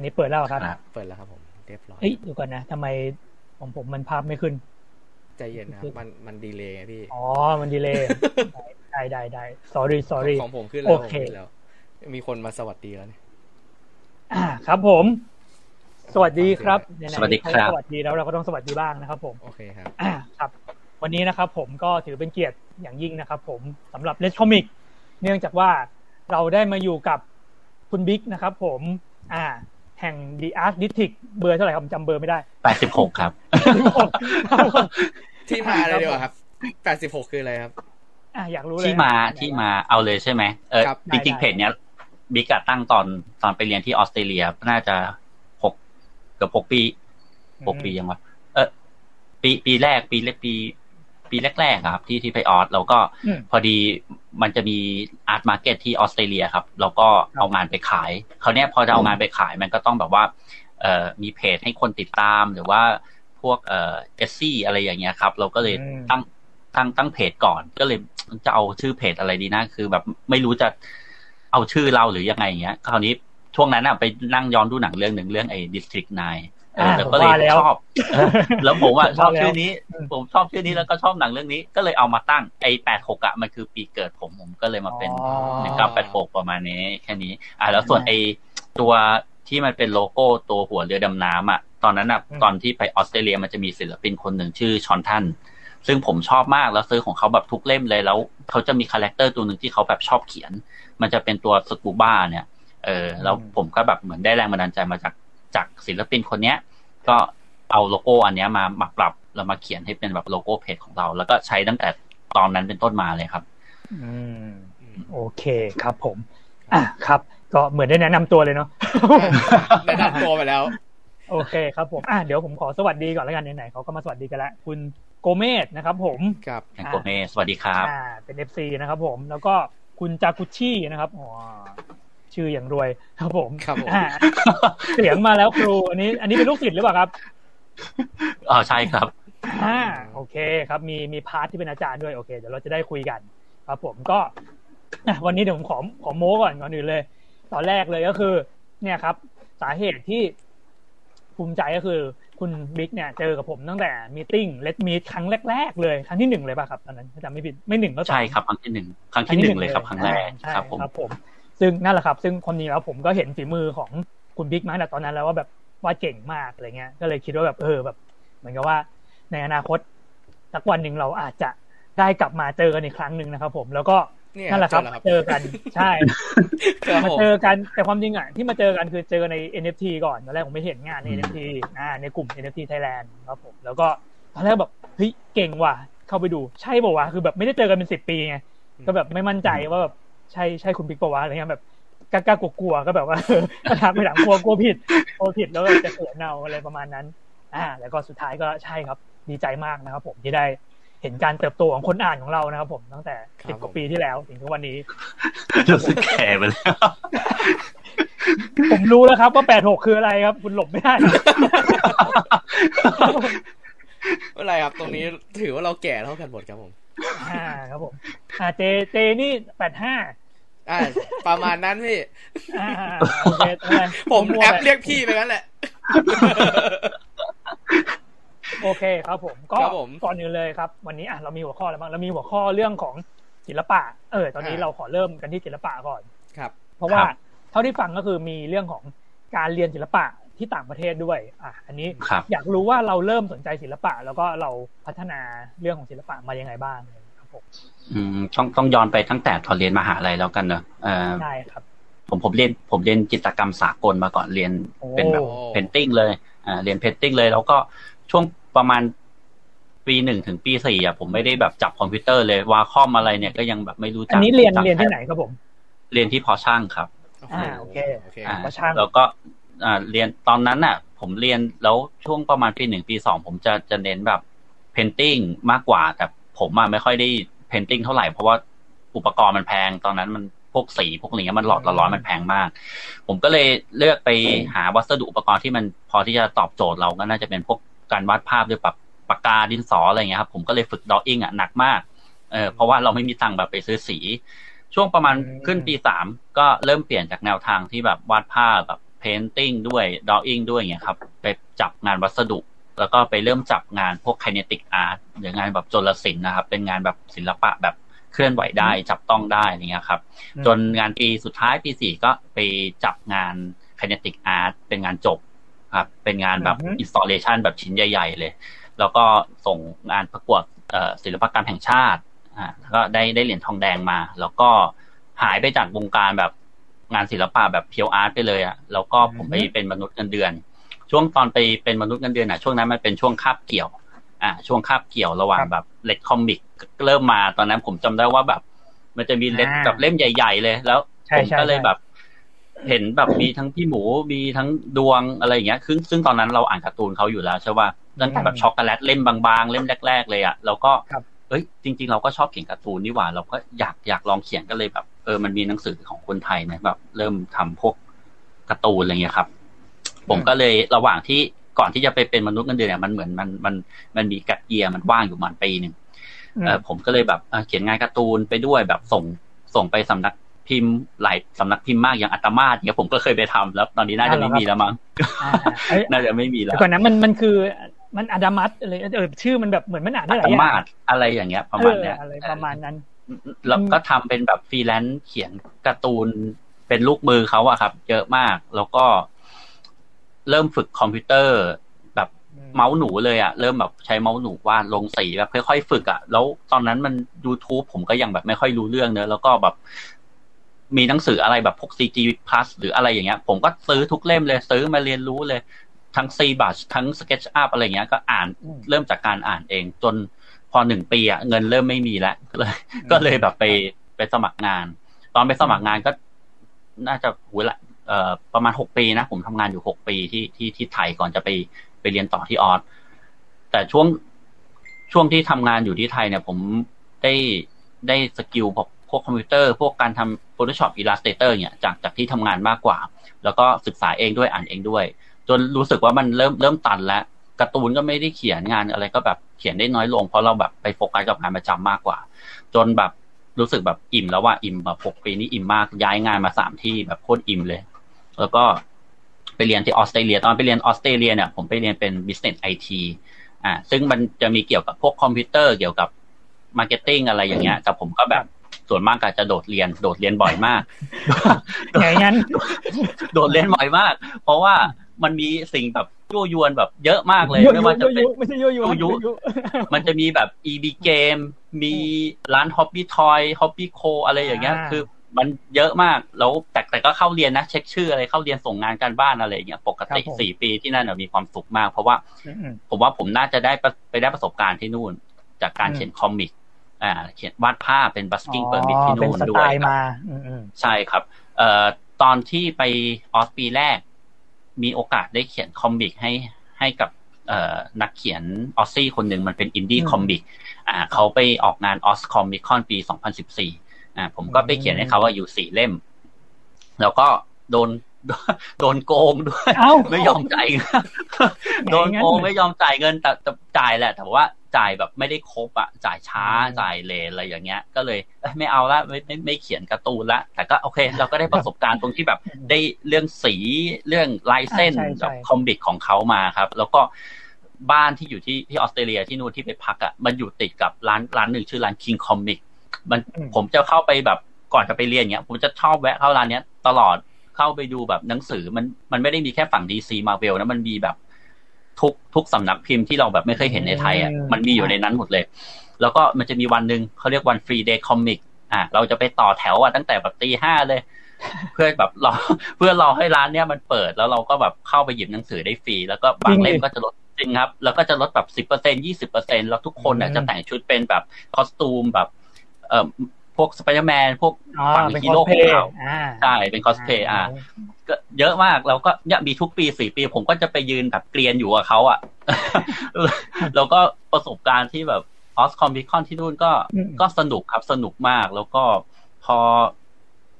นนี้เปิดแล้วเหรอครับครับ เปิดแล้วครับผมเรียบร้อยเอ้ยเดูก่อนนะทำไมของผมมันภาพไม่ขึ้น ใจเย็นนะครับมันมันดีเลยไงพี่ อ๋อ มันดีเลยได้ได้ได้ sorry sorry ของผมขึ้นแล้วโอผมเคขึ้นแล้ว มีคนมาสวัสดีแล้วเนี่ยอ่าครับผม สวัสดีครับไหนๆสวัสดีครับสวัสดีแล้วเราก็ต้องสวัสดีบ้างนะครับ ผมโอเคครับอ่าครับ วันนี้นะครับ ผมก็ถือเป็นเกียรติอย่างยิ่งนะครับ ผมสำหรับเลสคอมิกเนื่องจากว่าเราได้มาอยู่กับคุณบิ๊กนะครับ ผม อ่า แห่ง The Art District เบอร์เท่าไหร่ครับผมจำเบอร์ไม่ได้แปดสิบหกครับที่มาอะไรดีกว่าครับแปดสิบหกคืออะไรครับอ่าอยากรู้เลยที่มาที่มาเอาเลยใช่ไหมเออครับจริงๆเพจเนี้ยบิ๊กอะตั้งตอนตอนไปเรียนที่ออสเตรเลียน่าจะหกเกือบหกปีหกปียังวะเออปีปีแรกปีแรกปี ปีแรกๆอะครับ ที่ที่ไปออสแล้วก็อืมพอดี มันจะมี art market ที่ออสเตรเลียครับ แล้วก็เอางานไปขายคราวเนี้ยพอจะเอางานไปขายมันก็ต้องแบบว่าเอ่อมีเพจให้คนติดตามหรือว่าพวกเอ่อ Etsy อะไรอย่างเงี้ยครับ เราก็เลยอืมตั้งตั้งตั้งเพจก่อน ก็เลยจะเอาชื่อเพจอะไรดีนะคือ แบบไม่รู้จะเอาชื่อเราหรือยังไงอย่างเงี้ยคราวนี้ช่วงนั้นอะไปนั่งย้อนดูหนังเรื่องหนึ่งเรื่องไอ้ District 9เอออ่า แล้วก็เลยผมว่าแล้วชอบแล้วผมอะผมชอบว่าแล้วชื่อนี้อืมผมชอบชื่อนี้แล้วก็ชอบหนังเรื่องนี้ ก็เลยเอามาตั้งไอ้แปดหกอะมันคือปีเกิดผมผมก็เลยมาเป็นอ๋อหนึ่งเก้าแปดหกประมาณนี้ แค่นี้ อ่าแล้วส่วนไอ้ตัวที่มันเป็นโลโก้ตัวหัวเรือดำน้ำอะ ตอนนั้นอะอืมตอนที่ไปออสเตรเลียมันจะมีศิลปินคนหนึ่งชื่อ Shaun Tan ซึ่งผมชอบมากแล้วซื้อของเขาแบบทุกเล่มเลยแล้วเขาจะมี character ตัวหนึ่งที่เขาแบบชอบเขียน มันจะเป็นตัวสกูบ้าเนี่ยเออแล้วผมก็แบบเหมือนได้แรงบันดาลใจมาจาก จากศิลปินคนเนี้ย ก็เอาโลโก้อันเนี้ยมามาปรับแล้วมาเขียนให้เป็นแบบโลโก้เพจของเรา แล้วก็ใช้ตั้งแต่ตอนนั้นเป็นต้นมาเลยครับ อืมโอเคครับผม อะครับ ก็เหมือนได้แนะนำตัวเลยเนาะแนะนำตัวไปแล้ว โอเคครับผมอะเดี๋ยวผมขอสวัสดีก่อนแล้วกันไหนๆเขาก็มาสวัสดีกันแล้วคุณโกเมสนะครับ ผมครับแองโกเมสวัสดีครับ อ่า เป็น FC นะครับผมแล้วก็คุณจากุชินะครับอ๋อ ชื่ออย่างรวยครับผมครับผมอ่าเสียงมาแล้วครู อันนี้ อันนี้เป็นลูกศิษย์หรือเปล่าครับอ๋อใช่ครับอ่าโอเคครับ มีมี part ที่เป็นอาจารย์ด้วยโอเคเดี๋ยวเราจะได้คุยกัน ครับ ผมก็อะวันนี้เดี๋ยวผมขอขอโม้ก่อนก่อนอื่นเลย ตอนแรกเลยก็คือ เนี่ยครับ สาเหตุที่ภูมิใจก็คือ คุณบิ๊กเนี่ย เจอกับผมตั้งแต่ meeting เลดมีครั้งแรกๆเลย ครั้งที่หนึ่งเลยป่ะครับตอนนั้นถ้าจำไม่ผิดไม่หนึ่งก็สองใช่ครับ ครั้งที่หนึ่งครั้งที่หนึ่งเลยครับครั้งแรกใช่ครับผมครับผม ซึ่งนั่นแหละครับ ซึ่งความจริงแล้วผมก็เห็นฝีมือของคุณบิ๊กมาตั้งแต่ตอนนั้นแล้วว่าแบบว่าเก่งมากอะไรเงี้ย ก็เลยคิดว่าแบบเออแบบ เหมือนกับว่า ในอนาคตสักวันหนึ่งเราอาจจะได้กลับมาเจอกันอีกครั้งหนึ่งนะครับผมแล้วก็เนี่ยนั่นแหละครับเจอแล้วครับเจอกันใช่ครับมาผมเจอกันแต่ความจริงอะที่มาเจอกันคือเจอใน NFT ก่อนตอนแรกผมไม่เห็นงานในอืม NFT อ่าในกลุ่ม NFT Thailand ครับผมแล้วก็ตอนแรกแบบเฮ้ยเก่งว่ะ เข้าไปดูใช่ป่าวะคือแบบไม่ได้เจอกันเป็นสิบปีไงก็แบบไม่มั่นใจว่าแบบ ใช่ใช่คุณบิ๊กป่าวะอะไรเงี้ยแบบกล้ากลัวๆก็แบบว่าก็ทักไปถามกลัวกลัวผิดกลัวผิดแล้วแบบจะเขินเอาอะไรประมาณนั้น อ่า แล้วก็สุดท้ายก็ใช่ครับ ดีใจมากนะครับ ผมที่ได้เห็นการเติบโตของคนอ่านของเรานะครับ ผมตั้งแต่สิบกว่าปีที่แล้วถึงทุกวันนี้รู้สึกแก่ไปแล้วผมรู้แล้วครับ ว่าแปดหกคืออะไรครับ คุณหลบไม่ได้ไม่เป็นไรครับ ตรงนี้ถือว่าเราแก่เท่ากันหมดครับผมอ่าครับผมอ่าเจเจนี่แปดห้า อ่าประมาณนั้นพี่อ่าโอเคอะไรผมแอปเรียกพี่ไปงั้นแหละ โอเคครับผม ก็ครับผมก่อนอื่นเลยครับ วันนี้อะเรามีหัวข้ออะไรบ้างเรามีหัวข้อเรื่องของศิลปะ เออ ตอนนี้อ่าเราขอเริ่มกันที่ศิลปะก่อนครับ เพราะว่าครับเท่าที่ฟังก็คือมีเรื่องของการเรียนศิลปะที่ต่างประเทศด้วย อะ อันนี้ครับอยากรู้ว่าเราเริ่มสนใจศิลปะ แล้วก็เราพัฒนาเรื่องของศิลปะมายังไงบ้างครับผม อืมต้องต้องย้อนไปตั้งแต่ตอนเรียนมหาลัยแล้วกันเนอะเอ่อใช่ครับ ผมผมเรียนผมเรียนจิตรกรรมสากลมาก่อนเรียนเป็นแบบโอ้เพนติ้งเลยอ่าเรียนเพนติ้งเลย แล้วก็ช่วงประมาณปีหนึ่งถึงปีสี่อะผมไม่ได้แบบจับคอมพิวเตอร์เลย Wacom อะไรเนี่ยก็ยังแบบไม่รู้จัอักนนี้เรียนจักเรียนที่ไหนครับผม เรียนที่เพาะช่างครับอ่าโอเคโอเคอ่าก็ช่างแล้วก็อ่าเรียนตอนนั้นน่ะ ผมเรียนแล้วช่วงประมาณปีหนึ่งปีสองผมจะจะเน้นแบบ painting มากกว่าแต่ ผมอะไม่ค่อยได้ painting เท่าไหร่เพราะว่าอุปกรณ์มันแพง ตอนนั้นมันพวกสีพวกอะไรเงี้ยมันหลอดละร้อยมันแพงมาก ผมก็เลยเลือกไปหาวัสดุอุปกรณ์ที่มันพอที่จะตอบโจทย์เราก็น่าจะเป็นพวกการวาดภาพด้วยแบบปากกาดินสออะไรเงี้ยครับผมก็เลยฝึกดออิ่งอะหนักมากเออเพราะว่าเราไม่มีตังค์แบบไปซื้อสี ช่วงประมาณขึ้นปีสามก็เริ่มเปลี่ยนจากแนวทางที่แบบวาดภาพแบบเพนติ้งด้วยดออิ่งด้วยเงี้ยครับ ไปจับงานวัสดุ แล้วก็ไปเริ่มจับงานพวกไคเนติกอาร์ตหรืองานแบบโจลศิลป์นะครับ เป็นงานแบบศิลปะแบบเคลื่อนไหวได้จับต้องได้อะไรเงี้ยครับ จนงานปีสุดท้ายปีสี่ก็ไปจับงาน kinetic art เป็นงานจบครับ เป็นงานแบบอือฮึ installation แบบชิ้นใหญ่ ๆ เลย แล้วก็ส่งงานประกวดเอ่อศิลปกรรมแห่งชาติอ่าแล้วก็ได้ได้เหรียญทองแดงมา แล้วก็หายไปจากวงการแบบงานศิลปะแบบ pure art ไปเลยอะแล้วก็ผมไปอือฮึเป็นมนุษย์เงินเดือน ช่วงตอนไปเป็นมนุษย์เงินเดือนอะช่วงนั้นมันเป็นช่วงคาบเกี่ยว อ่า ช่วงคาบเกี่ยวระหว่างแบบ Let's Comic เริ่มมาตอนนั้นผมจำได้ว่าแบบ มันจะมีเล็กอ่าแบบเล่มใหญ่ ๆ เลย แล้วใช่ผมใช่ก็เลยใช่แบบ เห็นแบบมีทั้งพี่หมูมีทั้งดวงอะไรอย่างเงี้ยซึ่งซึ่งตอนนั้นเราอ่านการ์ตูนเขาอยู่แล้วใช่ป่ะตั้งแต่แบบช็อกโกแลตเล่มบางๆ เล่มแรก ๆ เลยอะแล้วก็ครับเอ้ยจริง ๆ เราก็ชอบเขียนการ์ตูนนี่หว่า เราก็อยากอยากลองเขียนก็เลยแบบ เออมันมีหนังสือของคนไทยนะแบบ เริ่มทำพวกการ์ตูนอะไรเงี้ยครับ ผมก็เลยระหว่างที่ก่อนที่จะไปเป็นมนุษย์เงินเดือนเนี่ยมันเหมือนมันมันมันมีกัดเยียร์มันว่างอยู่ประมันปีหนึ่งอืมเออผมก็เลยแบบเอ่อเขียนงานการ์ตูนไปด้วยแบบส่งส่งไปสำนักพิมพ์หลายสำนักพิมพ์มากอย่างอัตมาศเนี่ยผมก็เคยไปทำแล้ว ตอนนี้น่าจะไม่มีแล้วมั้งอ่าเอ้ยน่าจะไม่มีแล้แต่วก่อนนั้นมันมันคือมันอดามัสอะไรเออชื่อมันแบบเหมือนมันอ่านได้อัหตลายอย่ามางศอะไรอย่างเงี้ย ประมาณเนี้ยเอออะไรประมาณนั้นแล้วก็ทำเป็นแบบฟรีแลนซ์เขียนการ์ตูนเป็นลูกมือเขาอะครับ เยอะมากแล้วก็ เริ่มฝึกคอมพิวเตอร์ แบบเมาส์หนูเลยอะเริ่มแบบใช้เมาส์หนูวาดลงสีแบบค่อยๆฝึกอะแล้วตอนนั้นมัน YouTube ผมก็ยังแบบไม่ค่อยรู้เรื่องเนอะแล้วก็แบบมีหนังสืออะไรแบบพวก CG Plus หรืออะไรอย่างเงี้ย ผมก็ซื้อทุกเล่มเลยซื้อมาเรียนรู้เลย ทั้ง C b u s ทั้ง SketchUp อะไรอย่างเงี้ย ก็อ่านอืมเริ่มจากการอ่านเอง จนพอหนึ่งปีอะเงินเริ่มไม่มีแล้วก็เลย ก็เลยแบบไปไปสมัครงาน ตอนไปสมัครงานก็น่าจะหูละเอ่อ ประมาณหกปีนะ ผมทำงานอยู่หกปีที่ที่ที่ไทยก่อนจะไปไปเรียนต่อที่ออสแต่ช่วงช่วงที่ทำงานอยู่ที่ไทยเนี่ย ผมได้ได้ skill พวกพวกคอมพิวเตอร์ พวกการทำ Photoshop Illustrator เนี่ยจากจากที่ทำงานมากกว่า แล้วก็ศึกษาเองด้วยอ่านเองด้วย จนรู้สึกว่ามันเริ่มเริ่มตันแล้วการ์ตูนก็ไม่ได้เขียนงานอะไรก็แบบเขียนได้น้อยลง เพราะเราแบบไปโฟกัสกับงานประจำมากกว่า จนแบบรู้สึกแบบอิ่มแล้วว่าอิ่มแบบหกปีนี้อิ่มมากย้ายงานมาสามที่แบบโคตรอิ่มเลย แล้วก็ไปเรียนที่ออสเตรเลีย ตอนไปเรียนออสเตรเลียเนี่ยผมไปเรียนเป็น business IT อ่า ซึ่งมันจะมีเกี่ยวกับพวกคอมพิวเตอร์เกี่ยวกับ marketing อะไรอย่างเงี้ย แต่ผมก็แบบส่วนมากก็จะโดดเรียน โดดเรียนบ่อยมากไงงั้น โดดเรียนบ่อยมาก เพราะว่ามันมีสิ่งแบบยั่วยวนแบบเยอะมากเลยไม่ว่าจะเป็นไม่ใช่ยุยุยุมันจะมีแบบ EB Game มีร้าน Hobby Toy Hobby Co อะไรอย่างเงี้ยอ่าคือ มันเยอะมากแล้วแต่แต่ก็เข้าเรียนนะ เช็คชื่ออะไรเข้าเรียนส่งงานการบ้านอะไรอย่างเงี้ยปกติสี่ปีที่นั่นนะมีความสุขมาก เพราะว่าอืมผมว่าผมน่าจะได้ประไปได้ประสบการณ์ที่นู่น จากการอืมเขียน comic อ่า เขียนวาดภาพเป็น busking อ๋อ permit ที่เป็นนู่นสด้ไตวยล์ครับมาอืมอืมใช่ครับ เอ่อตอนที่ไปออสปีแรก มีโอกาสได้เขียน comic ให้ให้กับเอ่อนักเขียน Aussie คนหนึ่งมันเป็นอินดี้อืม comic อ่าเขาไปออกงาน Oz Comic-Con ปี 2014 อ่าผมก็ไปเขียนให้เขาว่าอยู่สี่เล่ม แล้วก็โดนโดนโกงด้วยเอ้าไม่ยอมจ่ายเงินโดนโกงไม่ยอมจ่ายเงินแต่แต่จ่ายแหละ แต่ว่าจ่ายแบบไม่ได้ครบอะ จ่ายช้าอืมจ่าย late อะไรอย่างเงี้ย ก็เลยเอ้ยไม่เอาละไม่ไม่ไม่เขียนการ์ตูนละ แต่ก็โอเค เราก็ได้ประสบการณ์ตรงที่แบบได้เรื่องสีเรื่องลายเส้นอ่าใช่ใช่แบบ comic ของเขามาครับ แล้วก็บ้านที่อยู่ที่ที่ออสเตรเลียที่นู่นที่ไปพักอะมันอยู่ติดกับร้านร้านหนึ่งชื่อร้าน King Comic มัน อืมผมจะเข้าไปแบบก่อนจะไปเรียนเงี้ย ผมจะชอบแวะเข้าร้านเนี้ยตลอดเข้าไปดูแบบหนังสือมันมันไม่ได้มีแค่ฝั่ง DC Marvel นะมันมีแบบทุกทุกสำนักพิมพ์ที่เราแบบไม่เคยเห็นในไทยอะอืมมันมีอยู่ในนั้นหมดเลย แล้วก็มันจะมีวันหนึ่งเขาเรียกวัน free day comicอะเราจะไปต่อแถวอะตั้งแต่แบบตีห้าเลย เพื่อแบบรอเพื่อรอให้ร้านเนี้ยมันเปิดแล้วเราก็แบบเข้าไปหยิบหนังสือได้ฟรี แล้วก็บางเล่มก็จะลดจริงครับ แล้วก็จะลดแบบสิบเปอร์เซ็นยี่สิบเปอร์เซ็นแล้วทุกคนอะจะแต่งชุดเป็นแบบ costume แบบ เอ่อพวกสไปเดอร์แมนพวกอ๋อฝั่งเป็นฮีโร่สเพของเราอ่าใช่เป็นคอสเพย์อะก็เยอะมากแล้วก็เนี่ยมีทุกปีสี่ปี ผมก็จะไปยืนแบบเกรียนอยู่กับเขาอะแล้วก็ประสบการณ์ที่แบบ Oz Comic-Con ที่นู่นก็อืมก็สนุกครับสนุกมาก แล้วก็พอ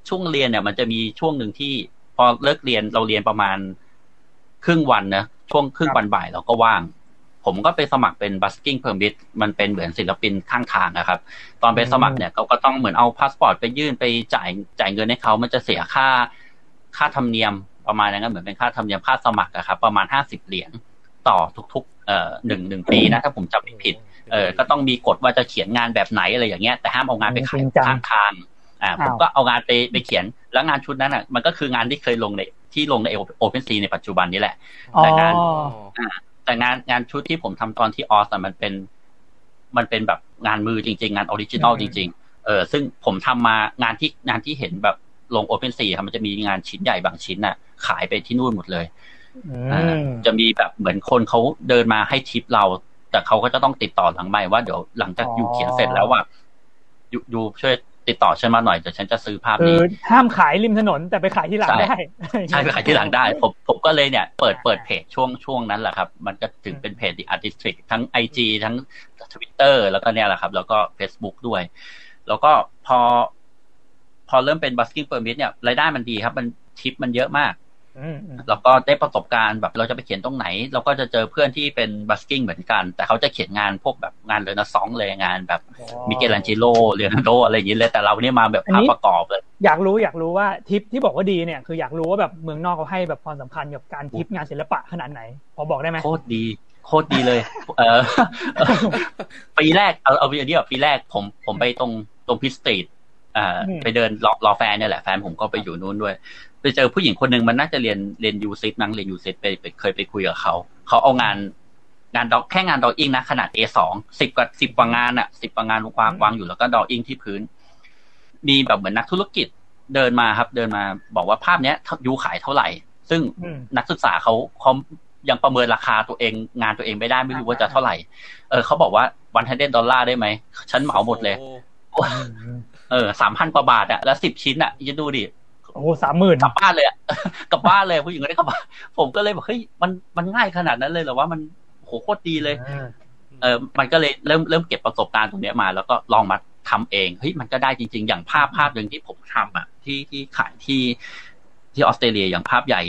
ช่วงเรียนเนี่ย มันจะมีช่วงหนึ่งที่ พอเลิกเรียนเราเรียนประมาณครึ่งวันนะช่วงครึ่งวันบ่ายเราก็ว่าง ผมก็ไปสมัครเป็น busking permit มันเป็นเหมือนศิลปินข้างทางนะครับ ตอนไปสมัครเนี่ยเขาก็ต้องเหมือนเอาพาสปอร์ตไปยื่นไปจ่ายจ่ายเงินให้เขามันจะเสียค่าค่าธรรมเนียมประมาณนั้นเหมือนเป็นค่าธรรมเนียมค่าสมัครอะครับ ประมาณห้าสิบเหรียญต่อทุกๆเอ่อหนึ่งหนึ่งปีนะถ้าผมจำไม่ผิดเออก็ต้องมีกฎว่าจะเขียนงานแบบไหนอะไรอย่างเงี้ยแต่ห้ามเอางานไปขายข้างทางอ่าผมก็เอางานไปไปเขียนแล้วงานชุดนั้นอะมันก็คืองานที่เคยลงในที่ลงใน OpenSea ในปัจจุบันนี้แหละอ๋อแต่งาน แต่งานงานชุดที่ผมทำตอนที่ออสมันเป็น มันเป็นแบบงานมือจริง ๆ งาน original จริง ๆ เออ ซึ่งผมทำมางานที่งานที่เห็นแบบลง OpenSea ครับมันจะมีงานชิ้นใหญ่บางชิ้นน่ะ ขายไปที่นู่นหมดเลยอืมจะมีแบบเหมือนคนเขาเดินมาให้ทิปเรา แต่เขาก็จะต้องติดต่อหลังไม่ว่าเดี๋ยวหลังจากอ๋อยูเขียนเสร็จแล้วว่ายูยูช่วย ติดต่อฉันมาหน่อยเดี๋ยวฉันจะซื้อภาพคืนี้อห้ามขายริมถนนแต่ไปขายที่หลังใช่ได้ใช่ไปขายที่หลังได้ ผมผมก็เลยเนี่ยเปิดเปิดเพจช่วงช่วงนั้นแหละครับ มันก็ถึงเป็นเพจ The Artistic ทั้ง IG ทั้ง Twitter แล้วก็เนี่ยแหละครับ แล้วก็ Facebook ด้วย แล้วก็พอ พอเริ่มเป็น busking permit เนี่ยรายได้มันดีครับ มันทิปมันเยอะมากอืมอืม แล้วก็ได้ประสบการณ์แบบเราจะไปเขียนตรงไหน เราก็จะเจอเพื่อนที่เป็น busking เหมือนกัน แต่เขาจะเขียนงานพวกแบบงานเรนสองเลยงานแบบอ๋อ Michelangelo Leonardo อะไรอย่างนี้เลยแต่เราเนี่ยมาแบบอันนี้ภาพประกอบเลยอยากรู้อยากรู้ว่าทิปที่บอกว่าดีเนี่ยคืออยากรู้ว่าแบบเมืองนอกเขาให้แบบความสำคัญกับการทิปงานศิลปะขนาดไหน พอบอกได้ไหมโคตรดีโคตรดีเลย เออปีแรกเอาเอาอย่างนี้แบบปีแรกผมผมไปตรงตรงพิสตรีทอ่าอืมไปเดินรอรอแฟนเนี่ยแหละแฟนผมก็ไปอยู่นู้นด้วย ไปเจอผู้หญิงคนหนึ่งมันน่าจะเรียนเรียนยูซิตนั่งเรียนยูซิตไปไปเคยไปคุยกับเขาเขาเอางานงานดอกแค่งานดออิงนะขนาด A2 สิบกว่าสิบกว่างานอะสิบกว่างานวางวางอยู่แล้วก็ดออิงที่พื้น มีแบบเหมือนนักธุรกิจเดินมาครับ เดินมาบอกว่าภาพเนี้ยยูขายเท่าไหร่ ซึ่งอืมนักศึกษาเขาเขายังประเมินราคาตัวเอง งานตัวเองไม่ได้ไม่รู้ว่าจะเท่าไหร่ เออเขาบอกว่าวันทันเดนดอลลาร์ได้ไหมฉันเหมาหมดเลยโอ้เออสามพันกว่าบาทอะแล้วสิบชิ้นอะจะดูดิ โอ้โหสามหมื่นกลับบ้านเลยอะกลับบ้านเลยผู้หญิงคนนี้กลับบ้านผมก็เลยบอกเฮ้ยมันมันง่ายขนาดนั้นเลยเหรอว่ามันโหโคตรดีเลย เออมันก็เลยเริ่มเริ่มเก็บประสบการณ์ตรงเนี้ยมา แล้วก็ลองมาทำเองเฮ้ยมันก็ได้จริง ๆ อย่างภาพภาพหนึ่งที่ผมทำอะที่ที่ขายที่ที่ออสเตรเลียอย่างภาพใหญ่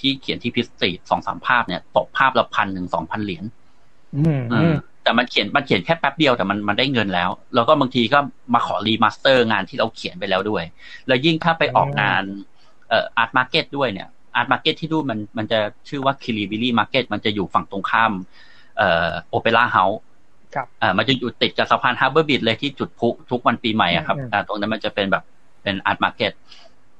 ที่เขียนที่ Pitt Street สองสามภาพเนี่ยตกภาพละพันหนึ่งสองพันเหรียญอืมเออือม แต่มันเขียนมันเขียนแค่แป๊บเดียวแต่มันมันได้เงินแล้ว แล้วก็บางทีก็มาขอ remaster งานที่เราเขียนไปแล้วด้วย แล้วยิ่งถ้าไปออกงานเอ่อ art market ด้วยเนี่ย art market ที่นู่นมันมันจะชื่อว่า Kirribilli Market มันจะอยู่ฝั่งตรงข้ามเอ่อ Opera House ครับอ่ามันจะอยู่ติดกับสะพาน Harbour Bridge เลยที่จุดพลุทุกวันปีใหม่อะครับอืมอ่าตรงนั้นมันจะเป็นแบบเป็น art market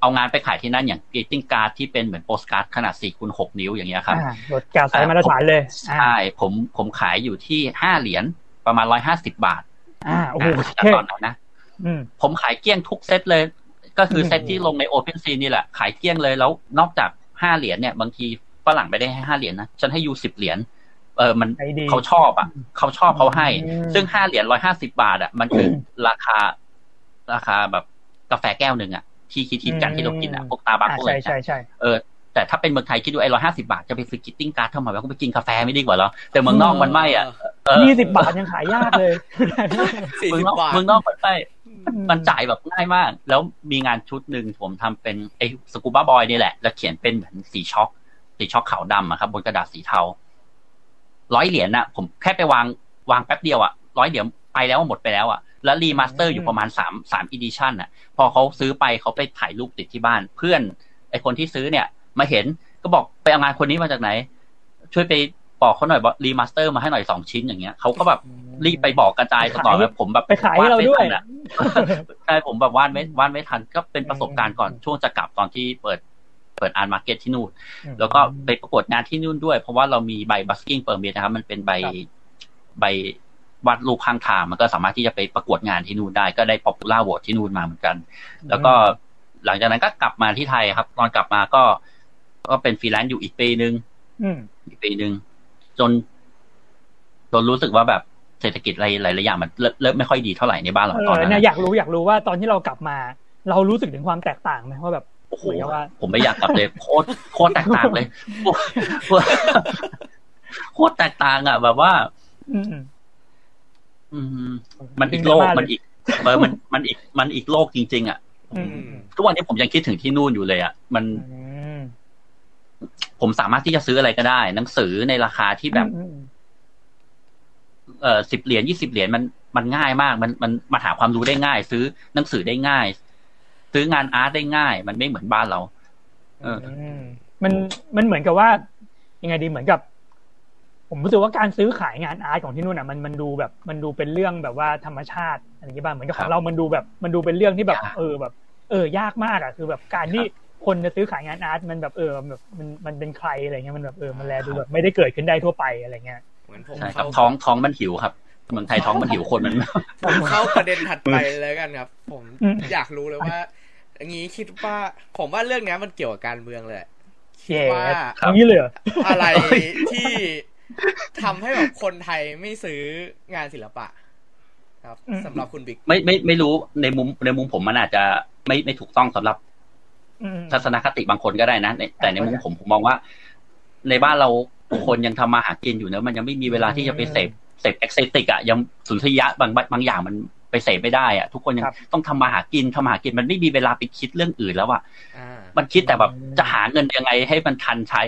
เอางานไปขายที่นั่นอย่าง greeting card ที่เป็นเหมือนโปสการ์ดขนาด4คูณ6นิ้วอย่างเงี้ยครับอ่าโปสกาสายมาตรฐานเลยใช่ผมผมขายอยู่ที่ห้าเหรียญประมาณร้อยห้าสิบบาท อ่าโอ้โหนะแต่เท่ตอนนั้นนะอืมผมขายเกลี้ยงทุกเซตเลย ก็คืออมเซตที่ลงใน OpenSea นี่แหละ ขายเกลี้ยงเลยแล้วนอกจากห้าเหรียญเนี่ยบางทีฝรั่งไม่ได้ให้ห้าเหรียญนะฉันให้ you สิบเหรียญเออมันไอดีเขาชอบอะเขาชอบเขาให้อืมซึ่งห้าเหรียญร้อยห้าสิบบาท อะ มันคือราคาราคาแบบกาแฟแก้วหนึ่งอะ ที่คิดคิดกันที่เรากินอะพวกตาบักอ่าพวกอะไรใช่เนี่ยใช่ใช่เออแต่ถ้าเป็นเมืองไทยคิดดูไอ้ร้อยห้าสิบาทจะไปซื้อ greeting card ทำไมวะก็ไปกินกาแฟไม่ดีกว่าเหรอแต่เมืองนอกมันไม่อะเออยี่สิบบาทยังขายยากเลยสี่เมืองสิบนอกบาทเมืองนอกมันไม่มันจ่ายแบบง่ายมาก แล้วมีงานชุดหนึ่งผมทำเป็นไอ้สกูบ้าบอยนี่แหละ แล้วเขียนเป็นเหมือนสีชอล์กสีชอล์กขาวดำอะครับบนกระดาษสีเทาร้อยเหรียญน่ะ ผมแค่ไปวางวางแป๊บเดียวอะร้อยเหรียญไปแล้วหมดไปแล้วอะ แล้ว remaster อยู่ประมาณสามสาม edition อะพอเขาซื้อไปเขาไปถ่ายรูปติดที่บ้าน เพื่อนไอ้คนที่ซื้อเนี่ย มาเห็นก็บอกไปเอางานคนนี้มาจากไหน ช่วยไปบอกเขาหน่อยบอก remaster มาให้หน่อยสองชิ้นอย่างเงี้ยเขาก็แบบรีบไปบอกกระจายต่อๆแบบผมแบบไปขายให้เราด้วยดไม่ทันอะใช่ผมแบบวาดไม่วาดไม่ทันก็เป็นประสบการณ์ก่อนช่วงจะกลับตอนที่เปิดเปิด art market ที่นู่น แล้วก็ไปประกวดงานที่นู่นด้วย เพราะว่าเรามีใบ busking permit นะครับ มันเป็นใบครับใบ วาดรูปข้างทางมันก็สามารถที่จะไปประกวดงานที่นู่นได้ ก็ได้ popular vote ที่นู่นมาเหมือนกัน แล้วก็หลังจากนั้นก็กลับมาที่ไทยครับ ตอนกลับมาก็ ก็เป็นฟรีแลนซ์อยู่อีกปีหนึ่งอืมอีกปีหนึ่งจน จนรู้สึกว่าแบบเศรษฐกิจอะไรหลายๆอย่างมันเริ่มเริ่มไม่ค่อยดีเท่าไหร่ในบ้านเราเอตอนอนั้นเนี่ยนะอยากรู้อยากรู้ว่าตอนที่เรากลับมา เรารู้สึกถึงความแตกต่างไหมว่าแบบโอ้โหเหมือนกับว่าผมไม่อยากกลับเลยโคตรโคตรแตกต่างเลยโคตรโคตรแตกต่างอะ แบบว่าอื มอืมมันอีกโลกมันอีกเออมันมันอีกมันอีกโลกจริง ๆ อะอืมอืมทุกวันนี้ผมยังคิดถึงที่นู่นอยู่เลยอะมันอืมผมสามารถที่จะซื้ออะไรก็ได้ หนังสือในราคาที่แบบอืมเออสิบเหรียญยี่สิบเหรียญมันมันง่ายมาก มันมันมาหาความรู้ได้ง่าย ซื้อหนังสือได้ง่าย ซื้องานอาร์ตได้ง่าย มันไม่เหมือนบ้านเรา เออมมันมันเหมือนกับว่า ยังไงดีเหมือนกับ ผมรู้สึกว่าการซื้อขายงานอาร์ตของที่นู่นอะมันมันดูแบบมันดูเป็นเรื่องแบบว่าธรรมชาติอะไรอย่างเงี้ยบ้างเหมือนกับขครัอบงเรามันดูแบบมันดูเป็นเรื่องที่แบบยากเออแบบ เออยากมากอะคือแบบการที่คนจะซื้อขายงานอาร์ตมันแบบเออแบบมันมันเป็นใครอะไรเงี้ยมันแบบเออมันแลดูแบบไม่ได้เกิดขึ้นได้ทั่วไปอะไรเงี้ยเหมือนผมใช่ครัเข้าบท้องท้องมันหิวครับเมืองไทยท้องมันหิวคนมันผมเข้าประเด็นถัดไปเลยกันครับผมอืมอยากรู้เลยว่าอย่างนี้คิดว่าผมว่าเรื่องเนี้ยมันเกี่ยวกับการเมืองเลยคิดเย่ว่าอย่างนี้เลยเหรออะไรที่ ทำให้แบบคนไทยไม่ซื้องานศิลปะ ครับสำหรับคุณบิ๊กไม่ไม่ไม่รู้ในมุมในมุมผมมันอาจจะไม่ไม่ถูกต้องสำหรับอืมทัศนคติบางคนก็ได้นะในแต่ในมุมผมผมมองว่า ในบ้านเราคนยังทำมาหากินอยู่เนอะมันยังไม่มีเวลาที่จะไปเสพเสพเอ็กซ์ติกอะยังสุนทรียะบางบางอย่างมันไปเสพไม่ได้อะทุกคนยังครับต้องทำมาหากินทำมาหากินมันไม่มีเวลาไปคิดเรื่องอื่นแล้วอะอ่ามันคิดแต่แบบอืมจะหาเงินยังไงให้มันทันใช้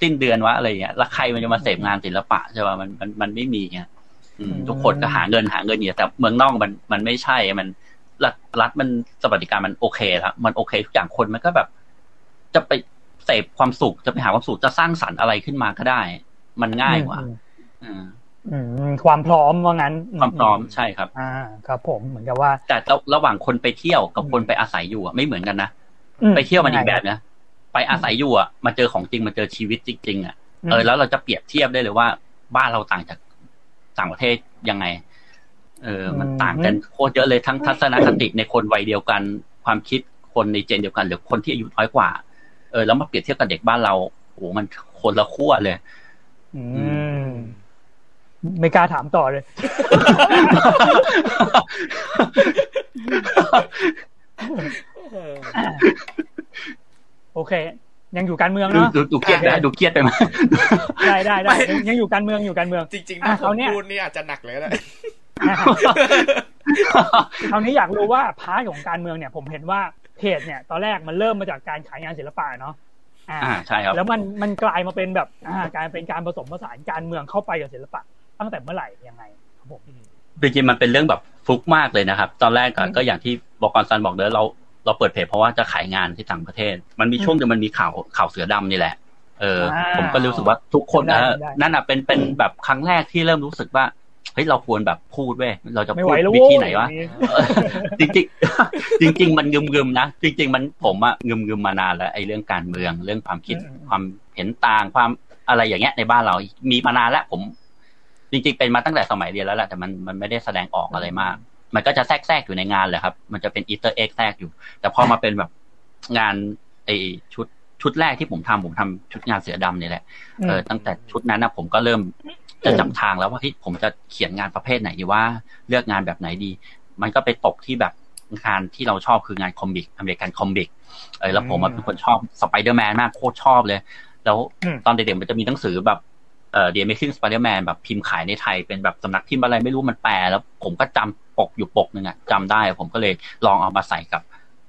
สิ้นเดือนวะอะไรเงี้ยแล้วใครมันจะมาเสพงานศิลปะใช่ป่ะมันมันมันไม่มีไงอืมทุกคนก็หาเงินหาเงินเนี่ยแต่เมืองนอกมันมันไม่ใช่มันรัฐรัฐมันสวัสดิการมันโอเคแล้วมันโอเคทุกอย่างคนมันก็แบบ จะไปเสพความสุขจะไปหาความสุขจะสร้างสรรค์อะไรขึ้นมาก็ได้ มันง่ายกว่าอืมอืมอืมความพร้อมว่างั้น ความพร้อมใช่ครับ อ่า ครับ ผมเหมือนกับว่า แต่ระระหว่างคนไปเที่ยวกับคนไปอาศัยอยู่อะไม่เหมือนกันนะอืมไปเที่ยวมันอีกแบบนะ ไปอาศัยอยู่อะมาเจอของจริงมาเจอชีวิตจริงๆอะเออแล้วเราจะเปรียบเทียบได้เลยว่า บ้านเราต่างจากต่างประเทศยังไง เออ มันอืมต่างกันโคตรเยอะเลยทั้งทัศนคติในคนวัยเดียวกัน ความคิดคนในเจนเดียวกัน หรือคนที่อายุน้อยกว่า เออ แล้วมาเปรียบเทียบกับเด็กบ้านเราโอ้โหมันคนละขั้วเลย อืมไม่กล้าถามต่อเลยเออ โอเค ยังอยู่การเมืองดูเนาะดูดูเครียดนะดูเครียดไปไหมได้ได้ได้ยังยังอยู่การเมืองอยู่การเมือง จริงๆอะถ้าผเขามเนี่ยพูดนี่อาจจะหนักเลยก็ได้อ่าคราวนี้อยากรู้ว่า part ของการเมืองเนี่ย ผมเห็นว่าเพจเนี่ย ตอนแรกมันเริ่มมาจากการขายงานศิลปะเนาะอ่าอ่าใช่ครับแล้วมันมันกลายมาเป็นแบบอ่ากลายเป็นการผสมผสานการเมืองเข้าไปกับศิลปะ ตั้งแต่เมื่อไหร่ยังไงครับผมจริงๆมันเป็นเรื่องแบบฟลุกมากเลยนะครับ ตอนแรกอะอืมก็อย่างที่บอกกรซันบอกเด้อเรา เราเปิดเพจเพราะว่าจะขายงานที่ต่างประเทศ มันมีช่วงหนึงมันมีข่าวข่าวเสือดำนี่แหละ เอออ่าผมก็รู้สึกว่าทุกคนได้เออได้นั่นอะเป็นเป็นแบบครั้งแรกที่เริ่มรู้สึกว่าเฮ้ยเราควรแบบพูดเว้ยเราจะไม่พูไหวดแล้ววิโว้ยธีไหนวะอย่างนี้เออจริงๆจริงๆมันงึมงึมๆนะจริง ๆ มันผมอะงึมงึมๆมานานแล้วไอ้เรื่องการเมืองเรื่องความคิดอืมความเห็นต่างความอะไรอย่างเงี้ยในบ้านเรามีมานานแล้วผม จริง ๆ เป็นมาตั้งแต่สมัยเรียนแล้วแหละแต่มันมันไม่ได้แสดงออกอะไรมาก มันก็จะแทรกแทรกอยู่ในงานแหละครับ มันจะเป็นอีเตอร์เอ็กแทรกอยู่ แต่พอมาเป็นแบบงานไอชุดชุดแรกที่ผมทำผมทำชุดงานเสือดำนี่แหละเออตั้งแต่ชุดนั้นนะผมก็เริ่มจะจับทางแล้วว่าที่ผมจะเขียนงานประเภทไหนดีว่าเลือกงานแบบไหนดี มันก็ไปตกที่แบบงานที่เราชอบคืองาน comic American comic เออแล้วผมอะเป็นคนชอบสไปเดอร์แมนมากโคตรชอบเลย แล้วอืมตอนเด็กๆมันจะมีหนังสือแบบเอ่อ The Amazing Spider-Man แบบพิมพ์ขายในไทยเป็นแบบสำนักพิมพ์อะไรไม่รู้มันแปลแล้วผมก็จำ ปกอยู่ปกหนึ่งอะจำได้ ผมก็เลยลองเอามาใส่กับ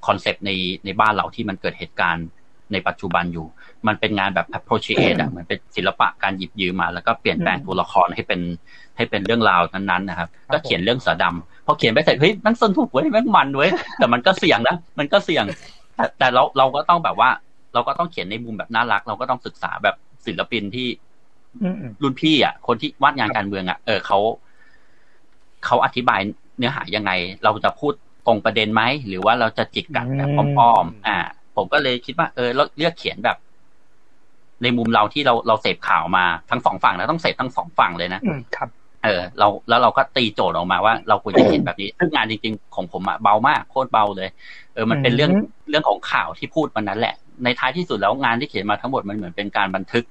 concept ในในบ้านเราที่มันเกิดเหตุการณ์ในปัจจุบันอยู่ มันเป็นงานแบบ appropriate อะเหมือนเป็นศิลปะการหยิบยืมมา แล้วก็เปลี่ยนแปลงตัวละครให้เป็นให้เป็นเรื่องราวนั้นๆนะครับ ก็เขียนเรื่องเสือดำพอเขียนไปเสร็จเฮ้ยมันสนุกเว้ยแม่งมันเว้ยแต่มันก็เสี่ยงนะมันก็เสี่ยง แต่แต่เราเราก็ต้องแบบว่า เราก็ต้องเขียนในมุมแบบน่ารัก เราก็ต้องศึกษาแบบศิลปินที่อืมอืมรุ่นพี่อะ คนที่วาดงานการเมืองอะเออเขาเขาอธิบาย เนื้อหายังไง เราจะพูดตรงประเด็นไหม หรือว่าเราจะจิกกัดแบบอ้อมๆอ่า ผมก็เลยคิดว่า เออเราเลือกเขียนแบบ ในมุมเราที่เราเราเสพข่าวมาทั้งสองฝั่งนะต้องเสพทั้งสองฝั่งเลยนะอืมครับ เออ เราแล้วเราก็ตีโจทย์ออกมาว่า เราควรจะเขียนแบบนี้ซึ่งงานจริงๆของผมอะเบามากโคตรเบาเลย เออ มันเป็นเรื่องอืมเรื่องของข่าวที่พูดวันนั้นแหละ ในท้ายที่สุดแล้วงานที่เขียนมาทั้งหมดมันเหมือนเป็นการบันทึก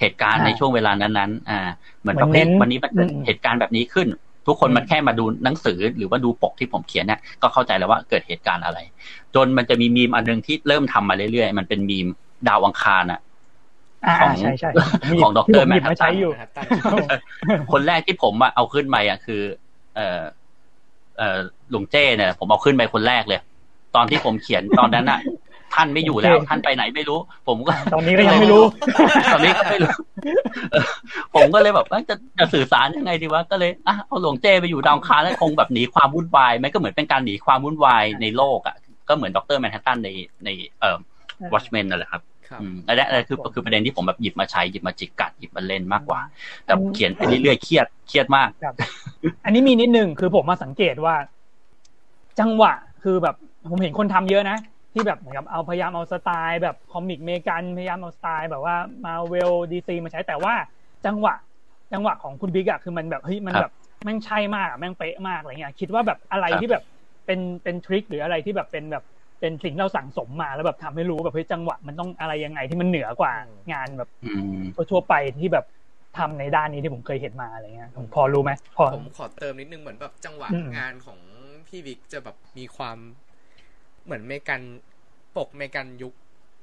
เหตุการณ์อ่าในช่วงเวลานั้นๆ อ่า เหมือนแบบมันเฮ้ยเน้นวันนี้มันเกิดอืมเหตุการณ์แบบนี้ขึ้น ทุกคนอืมมันแค่มาดูหนังสือหรือว่าดูปกที่ผมเขียนเนี่ยก็เข้าใจแล้วว่าเกิดเหตุการณ์อะไร จนมันจะมีมีมอันหนึงที่เริ่มทำมาเรื่อยๆ มันเป็นมีมดาวอังคารอะอ่าของใช่ใช่ของดรที่ผมหยิบแมนฮัตตันมาใช้อยู่นะครับตั้งคนแรกที่ผมอะเอาขึ้นไปอะคือ เออเออหลวงเจ้เนี่ย ผมเอาขึ้นไปคนแรกเลย ตอนที่ผมเขียนตอนนั้นอะ ท่านไม่อยู่แล้วโอเคท่านไปไหนไม่รู้ ผมก็ ตอนนี้ก็ยังไม่รู้ ตอนนี้ก็ไม่รู้เออผมก็เลยแบบเอ้ยจะจะสื่อสารยังไงดีวะก็เลยอะเอาหลวงเจ้ไปอยู่ดาวอังคารแล้วคงแบบหนีความวุ่นวายมันก็เหมือนเป็นการหนีความวุ่นวายในโลกอะก็เหมือนดรแมนฮัตตันในในเอ่อ Watchmen นั่นแหละครับครับอืมอันนี้อันนี้คือคือประเด็นที่ผมแบบหยิบมาใช้หยิบมาจิกกัดหยิบมาเล่นมากกว่า แต่เขียนไปเรื่อยๆเครียดเครียดมากครับอันนี้มีนิดนึงคือผมมาสังเกตว่า จังหวะคือแบบผมเห็นคนทำเยอะนะ ที่แบบเหมือนกับเอาพยายามเอาสไตล์แบบ comic เมกันพยายามเอาสไตล์แบบว่า Marvel DC มาใช้แต่ว่าจังหวะ จังหวะของคุณบิ๊กอะคือมันแบบเฮ้ยมันครับแบบแม่งใช่มากอะแม่งเป๊ะมากอะไรเงี้ยคิดว่าแบบอะไรครับที่แบบเป็นเป็น trick หรืออะไรที่แบบเป็นแบบเป็นสิ่งที่เราสั่งสมมาแล้วแบบทำให้รู้แบบเฮ้ยจังหวะมันต้องอะไรยังไงที่มันเหนือกว่าอืมงานแบบอืมทั่วๆไปที่แบบทำในด้านนี้ที่ผมเคยเห็นมาอะไรเงี้ยผมพอรู้ไหมพอผมขอเติมนิดนึงเหมือนแบบจังหวะอืมงานของพี่บิ๊กจะแบบมีความ เหมือนเมกันปกเมกันยุค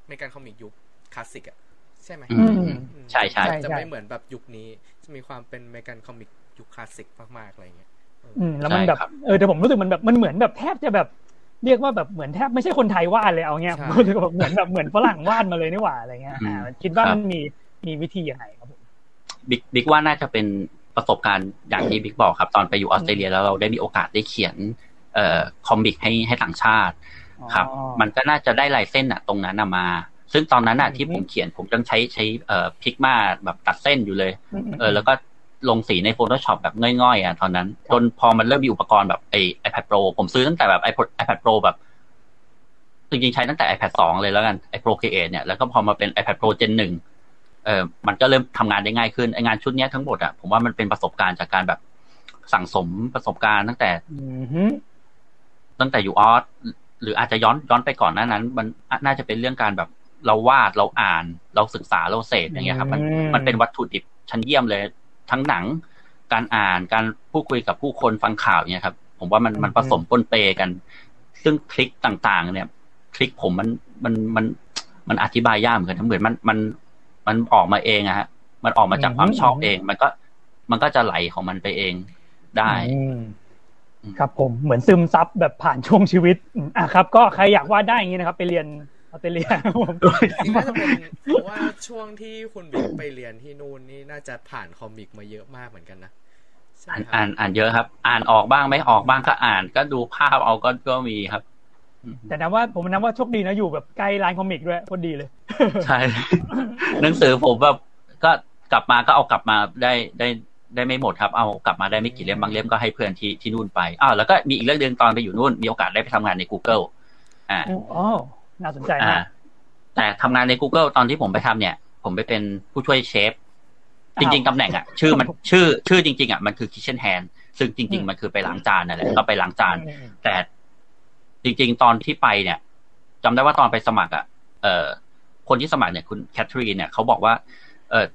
เมกัน comic ยุคคลาสสิกอะใช่ไหมอืมอืมอืมใช่ใช่จะไม่เหมือนแบบยุคนี้ จะมีความเป็นเมกัน comic ยุคคลาสสิกมากๆอะไรเงี้ยอืมแล้วมันแบบใช่ครับเออแต่ผมรู้สึกมันแบบมันเหมือนแบบแทบจะแบบเรียกว่าแบบเหมือนแทบไม่ใช่คนไทยวาดเลยเอาเงี้ยใช่ผมรู้สึกว่าแบบเหมือนแบบเหมือนฝรั่งวาดมาเลยนี่หว่าอะไรเงี้ยอืมอ่าคิดว่าครับมันมีมีวิธียังไงครับผมบิ๊กบิ๊กว่าน่าจะเป็นประสบการณ์อย่างที่บิ๊กบอกครับ ตอนไปอยู่ออสเตรเลียแล้วเราได้มีโอกาสได้เขียนเอ่อ comic ให้ให้ต่างชาติ ครับอ๋อมันก็น่าจะได้ลายเส้นอะตรงนั้นอะมา ซึ่งตอนนั้นอะอืมที่ผมเขียนผมยังใช้ใช้เอ่อ Pigma แบบตัดเส้นอยู่เลยมเออ แล้วก็ลงสีใน Photoshop แบบง่อยๆอะตอนนั้น จนพอมันเริ่มมีอุปกรณ์แบบไอ iPad Pro ผมซื้อตั้งแต่แบบ iPad iPad Pro แบบจริงๆใช้ตั้งแต่ iPad 2 เลยแล้วกันไอ Procreate เนี่ยแล้วก็พอมาเป็น iPad Pro Gen 1เออมันก็เริ่มทำงานได้ง่ายขึ้นไองานชุดเนี้ยทั้งหมดอะผมว่ามันเป็นประสบการณ์จากการแบบสั่งสมประสบการณ์ตั้งแต่อืมฮึตั้งแต่อยู่ออส หรืออาจจะย้อนย้อนไปก่อนหน้านั้น มันน่าจะเป็นเรื่องการแบบเราวาดเราอ่าน เราศึกษาเราเสพอย่างเงี้ยครับ มันมันเป็นวัตถุดิบชั้นเยี่ยมเลย ทั้งหนัง การอ่านการพูดคุยกับผู้คนฟังข่าวเนี่ยครับ ผมว่ามันมันผสมปนเปกัน ซึ่งคลิกต่างๆ เนี่ยคลิกผมมันมันมันมันอธิบายยากเหมือนกันนะเหมือนมันมันมันออกมาเองอะฮะ มันออกมาจากความชอบเอง มันก็มันก็จะไหลของมันไปเองได้อืมอืม ครับผมเหมือนซึมซับแบบผ่านช่วงชีวิตอืมอะครับ ก็ใครอยากวาดได้อย่างนี้นะครับ ไปเรียนออสเตรเลียครับผมจริงๆน่าจะเป็นเพราะว่าช่วงที่คุณบิ๊กไปเรียนที่นู่นนี่น่าจะผ่านคอมิกมาเยอะมากเหมือนกันนะใช่อ่านไหมครับอ่านอ่านเยอะครับ อ่านออกบ้างไม่ออกบ้างก็อ่าน ก็ดูภาพเอาก็ก็มีครับ แต่นับว่าผมนับว่าโชคดีนะอยู่แบบใกล้ร้านคอมิกด้วยโคตรดีเลย ใช่ หนังสือผมแบบก็กลับมาก็เอากลับมาได้ได้ ได้ไม่หมดครับ เอากลับมาได้ไม่กี่เล่มบางเล่มก็ให้เพื่อนที่ที่นู่นไปอ้าวแล้วก็มีอีกเรื่องหนึงตอนไปอยู่นู่นมีโอกาสได้ไปทำงานใน Google อ่าอ๋อน่าสนใจอ่ามากแต่ทำงานใน Google ตอนที่ผมไปทำเนี่ย ผมไปเป็นผู้ช่วยเชฟจริง ๆตำแหน่งอะชื่อมันชื่อ ชื่อจริง ๆอะมันคือ kitchen hand ซึ่งจริง ๆ มันคือไปล้างจานนั่นแหละก็ไปล้างจานอืมแต่จริง ๆ ตอนที่ไปเนี่ยจำได้ว่าตอนไปสมัครอะเอ่อคนที่สมัครเนี่ยคุณแคทเธอรีนเนี่ยเขาบอกว่า เออ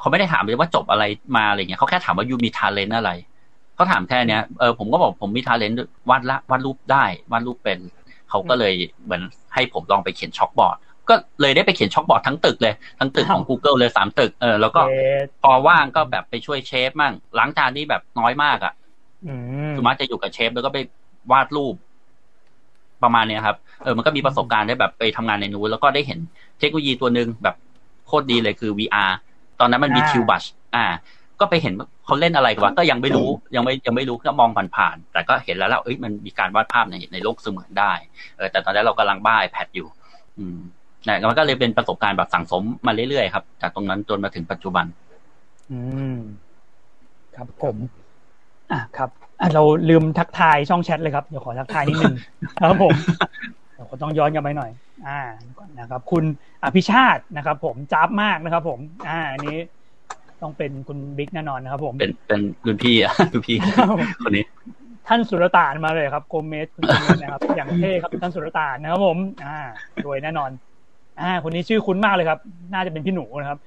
เขาไม่ได้ถามเลยว่าจบอะไรมาอะไรเงี้ยเขาแค่ถามว่า you มี talent อะไรเขาถามแค่เนี้ยเออผมก็บอกผมมี talent วาดละวาดรูปได้วาดรูปเป็นเขาก็เลยเหมือนให้ผมลองไปเขียน chalkboard ก็เลยได้ไปเขียน chalkboard ทั้งตึกเลย ทั้งตึกของ Google เลยสามตึกเออแล้วก็เอ๊ะพอว่างก็แบบไปช่วยเชฟมั่งล้างจานนี่แบบน้อยมากอะอืมคือมักจะอยู่กับเชฟแล้วก็ไปวาดรูปประมาณเนี้ยครับ เออ มันก็มีประสบการณ์ได้แบบไปทำงานในนู้นแล้วก็ได้เห็นเทคโนโลยีตัวหนึ่งแบบโคตรดีเลยคือ VR ตอนนั้นมันมีอ่าคิวบัชอ่า ก็ไปเห็นว่าเขาเล่นอะไรกันวะก็ยังไม่รู้ยังไม่ยังไม่รู้ก็มองผ่านๆแต่ก็เห็นแล้วแล้วเอ้ยมันมีการวาดภาพในในโลกเสมือนได้เออแต่ตอนนั้นเรากำลังบ้า iPad อยู่ อืมนะมันก็เลยเป็นประสบการณ์แบบสั่งสมมาเรื่อยๆครับ จากตรงนั้นจนมาถึงปัจจุบัน อืม ครับผม อะครับอะเราลืมทักทายช่องแชทเลยครับ เดี๋ยวขอทักทายนิดนึงครับผมเราก็ต้องย้อนกลันไปหน่อย อ่าก่อนนะครับ คุณอภิชาตินะครับ ผมจ้าบมากนะครับ ผม อ่าอันนี้ต้องเป็นคุณบิ๊กแน่นอนนะครับ ผม เป็นเป็นรุ่นพี่อะรุ่นพี่คนนี้ ท่านสุรตานมาเลยครับโกเมสคุณโกเมสนะครับ อย่างเท่ครับท่านสุรตานนะครับผม อ่ารวยแน่นอน อ่า คนนี้ชื่อคุ้นมากเลยครับ น่าจะเป็นพี่หนูนะครับ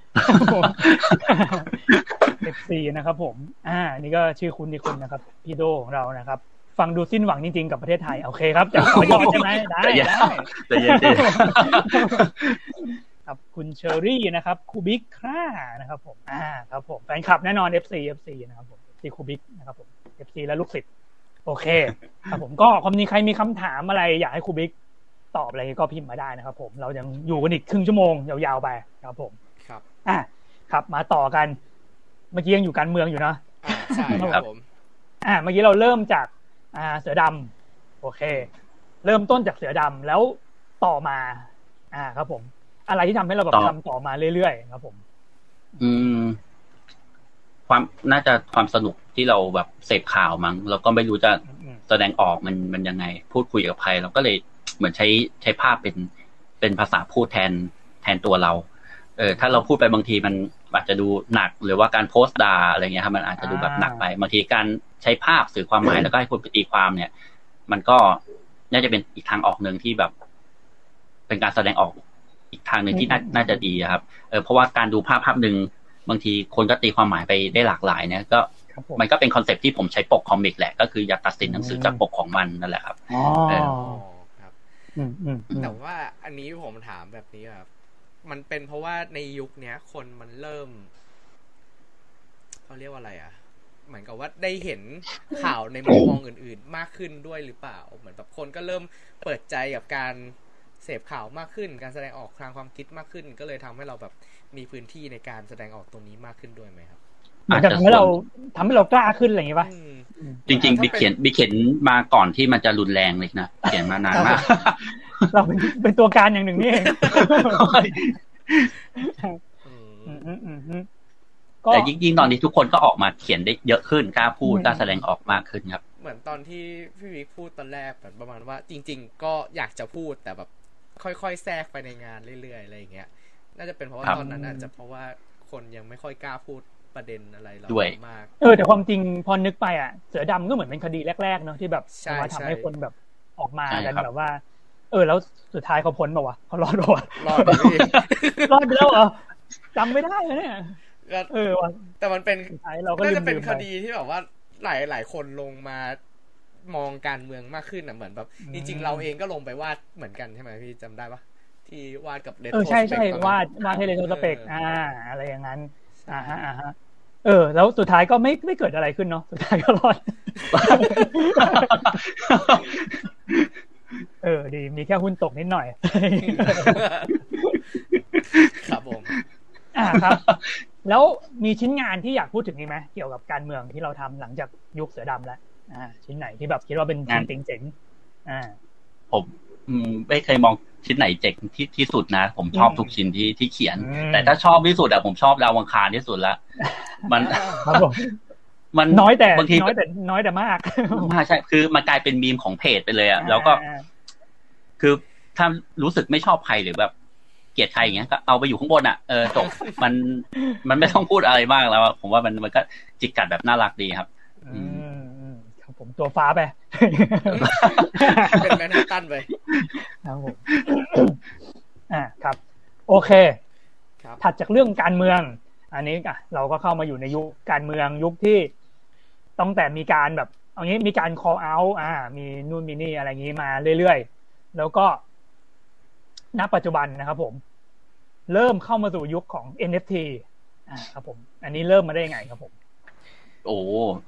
FC นะครับ ผม อ่า นี่ก็ชื่อคุณอีกคนนะครับ พี่โดของเรานะครับ ฟังดูสิ้นหวังจริงๆกับประเทศไทย โอเคครับจะขอยอดใช่ไหมได้แต่อย่าได้แต่เย็นดิครับคุณเชอรี่นะครับครูบิ๊กค่านะครับ ผม อ่า ครับผมแฟนคลับแน่นอน FC FC นะครับผมที่ครูบิ๊กนะครับผม FC และลูกศิษย์โอเค ครับผมก็ความนี้ใครมีคำถามอะไร อยากให้ครูบิ๊กตอบอะไรก็พิมพ์มาได้นะครับ ผมเรายังอยู่กันอีกครึ่งชั่วโมงยาวๆไปครับผมครับ อะครับมาต่อกัน เมื่อกี้ยังอยู่การเมืองอยู่เนาะอ่าใช่คครัรับบผม อ่าเมื่อกี้เราเริ่มจาก อ่า เสือดำโอเค เริ่มต้นจากเสือดำแล้วต่อมา อ่าครับผม อะไรที่ทำให้เราแบบต่อทำต่อมาเรื่อยๆครับผม อืม ความน่าจะความสนุกที่เราแบบเสพข่าวมั้งเราก็ไม่รู้จะอืมแสดงออกมันมันยังไง พูดคุยกับใครเราก็เลยเหมือนใช้ใช้ภาพเป็นเป็นภาษาพูดแทนแทนตัวเรา เออถ้าเราพูดไปบางทีมันอาจจะดูหนัก หรือว่าการโพสต์ด่าอะไรเงี้ยครับมันอาจจะดูแบบหนักไปบางทีการใช้ภาพสื่อความหมายแล้วก็ให้คนไปตีความเนี่ย มันก็น่าจะเป็นอีกทางออกหนึ่งที่แบบ เป็นการแสดงออกอีกทางหนึ่งที่น่าน่าจะดีอะครับ เออเพราะว่าการดูภาพภาพหนึ่งบางทีคนก็ตีความหมายไปได้หลากหลายเนี่ยก็ครับผมมันก็เป็น concept ที่ผมใช้ปก comic แหละ ก็คืออย่าตัดสินหนังสือจากปกของมันนั่นแหละครับอ๋อเอออ๋อครับอืมอืมอืมแต่ว่าอันนี้ผมถามแบบนี้ครับ มันเป็นเพราะว่าในยุคเนี้ย คนมันเริ่มเขาเรียกว่าอะไรอะ เหมือนกับว่าได้เห็นข่าวในมุมมองอื่น ๆ มากขึ้นด้วยหรือเปล่า เหมือนแบบคนก็เริ่มเปิดใจกับการเสพข่าวมากขึ้น การแสดงออกทางความคิดมากขึ้น ก็เลยทำให้เราแบบมีพื้นที่ในการแสดงออกตรงนี้มากขึ้นด้วยไหมครับ เหมือนกับทำให้เราทำให้เรากล้าขึ้นอะไรอย่างงี้ป่ะอืมจริงๆถ้าเป็นบิ๊กเขียนบิ๊กเขียนมาก่อนที่มันจะรุนแรงเลยนะเขียนมานานมาก เราเป็นเป็นตัวการอย่างหนึ่งนี่เองอืมอืมอืมอืมอืมก็แต่ยิ่งๆตอนนี้ทุกคนก็ออกมาเขียนได้เยอะขึ้นกล้าพูดอืมกล้าแสดงออกมากขึ้นครับ เหมือนตอนที่พี่วิกพูดตอนแรกแบบประมาณว่า จริง ๆ ก็อยากจะพูดแต่แบบ ค่อยๆแทรกไปในงานเรื่อยๆอะไรอย่างเงี้ย น่าจะเป็นเพราะว่าครับตอนนั้นอาจจะเพราะว่าคนยังไม่ค่อยกล้าพูด ประเด็นอะไรเราด้วยมาก เออแต่ความจริงพอนึกไปอะ เสือดำก็เหมือนเป็นคดีแรกๆเนาะที่แบบใช่มาทำให้ใช่คนแบบออกมาใช่กันครับแบบว่า เออ แล้วสุดท้ายเขาพ้นป่าวะเขารอดป่าวะรอดไปพี่รอดไปแล้วเหรอจำไม่ได้เลยเนี่ยก็เออว่ะแต่มันเป็นสุดท้ายเราก็น่าลืจะมเป็นลืมคไปดีที่แบบว่าหลายหลายคนลงมามองการเมืองมากขึ้นอะเหมือนแบบอืมจริงๆเราเองก็ลงไปวาดเหมือนกันใช่ไหมพี่จำได้ปะที่วาดกับเลเออใช่ใช่วาดวาดให้เลโทสเปกอ่า อะไรอย่างนั้นอ่าฮะอ่าฮะ เออ แล้วสุดท้ายก็ไม่ไม่เกิดอะไรขึ้นเนาะสุดท้ายก็รอด เออ ดีมีแค่หุ้นตกนิดหน่อย ครับผม อ่าครับ แล้วมีชิ้นงานที่อยากพูดถึงอีกไหมเกี่ยวกับการเมืองที่เราทำหลังจากยุคเสือดำแล้วอ่า ชิ้นไหนที่แบบคิดว่าเป็นชิ้นเจ๋งๆอ่า ผมอืม ไม่เคยมองชิ้นไหนเจ๋งที่ที่สุดนะ ผมชอบอืมทุกชิ้นที่ที่เขียนอืมแต่ถ้าชอบที่สุดอะผมชอบดาวอังคารที่สุดละมันครับผมมันน้อยแต่บางทีน้อยแต่น้อยแต่มากมากใช่ คือมันกลายเป็นมีมของเพจไปเลยอะแล้วก็อ่าคือถ้ารู้สึกไม่ชอบใครหรือแบบเกลียดใครอย่างเงี้ยก็เอาไปอยู่ข้างบนอะเออจบมันมันไม่ต้องพูดอะไรมากแล้วอะผมว่ามันมันก็จิกกัดแบบน่ารักดีครับ อืมอืมครับ ผมตัวฟ้าไป เป็นแมนฮัตตันไปครับผมอ่าครับ โอเคครับถัดจากเรื่องการเมือง อันนี้อะเราก็เข้ามาอยู่ในยุคการเมืองยุคที่ต้องแต่มีการแบบเอางี้มีการ call out อ่า มีนู่นมีนี่อะไรอย่างนี้มาเรื่อยๆ แล้วก็ณปัจจุบันนะครับผม เริ่มเข้ามาสู่ยุคของ NFT อ่าครับผม อันนี้เริ่มมาได้ยังไงครับผม โอ้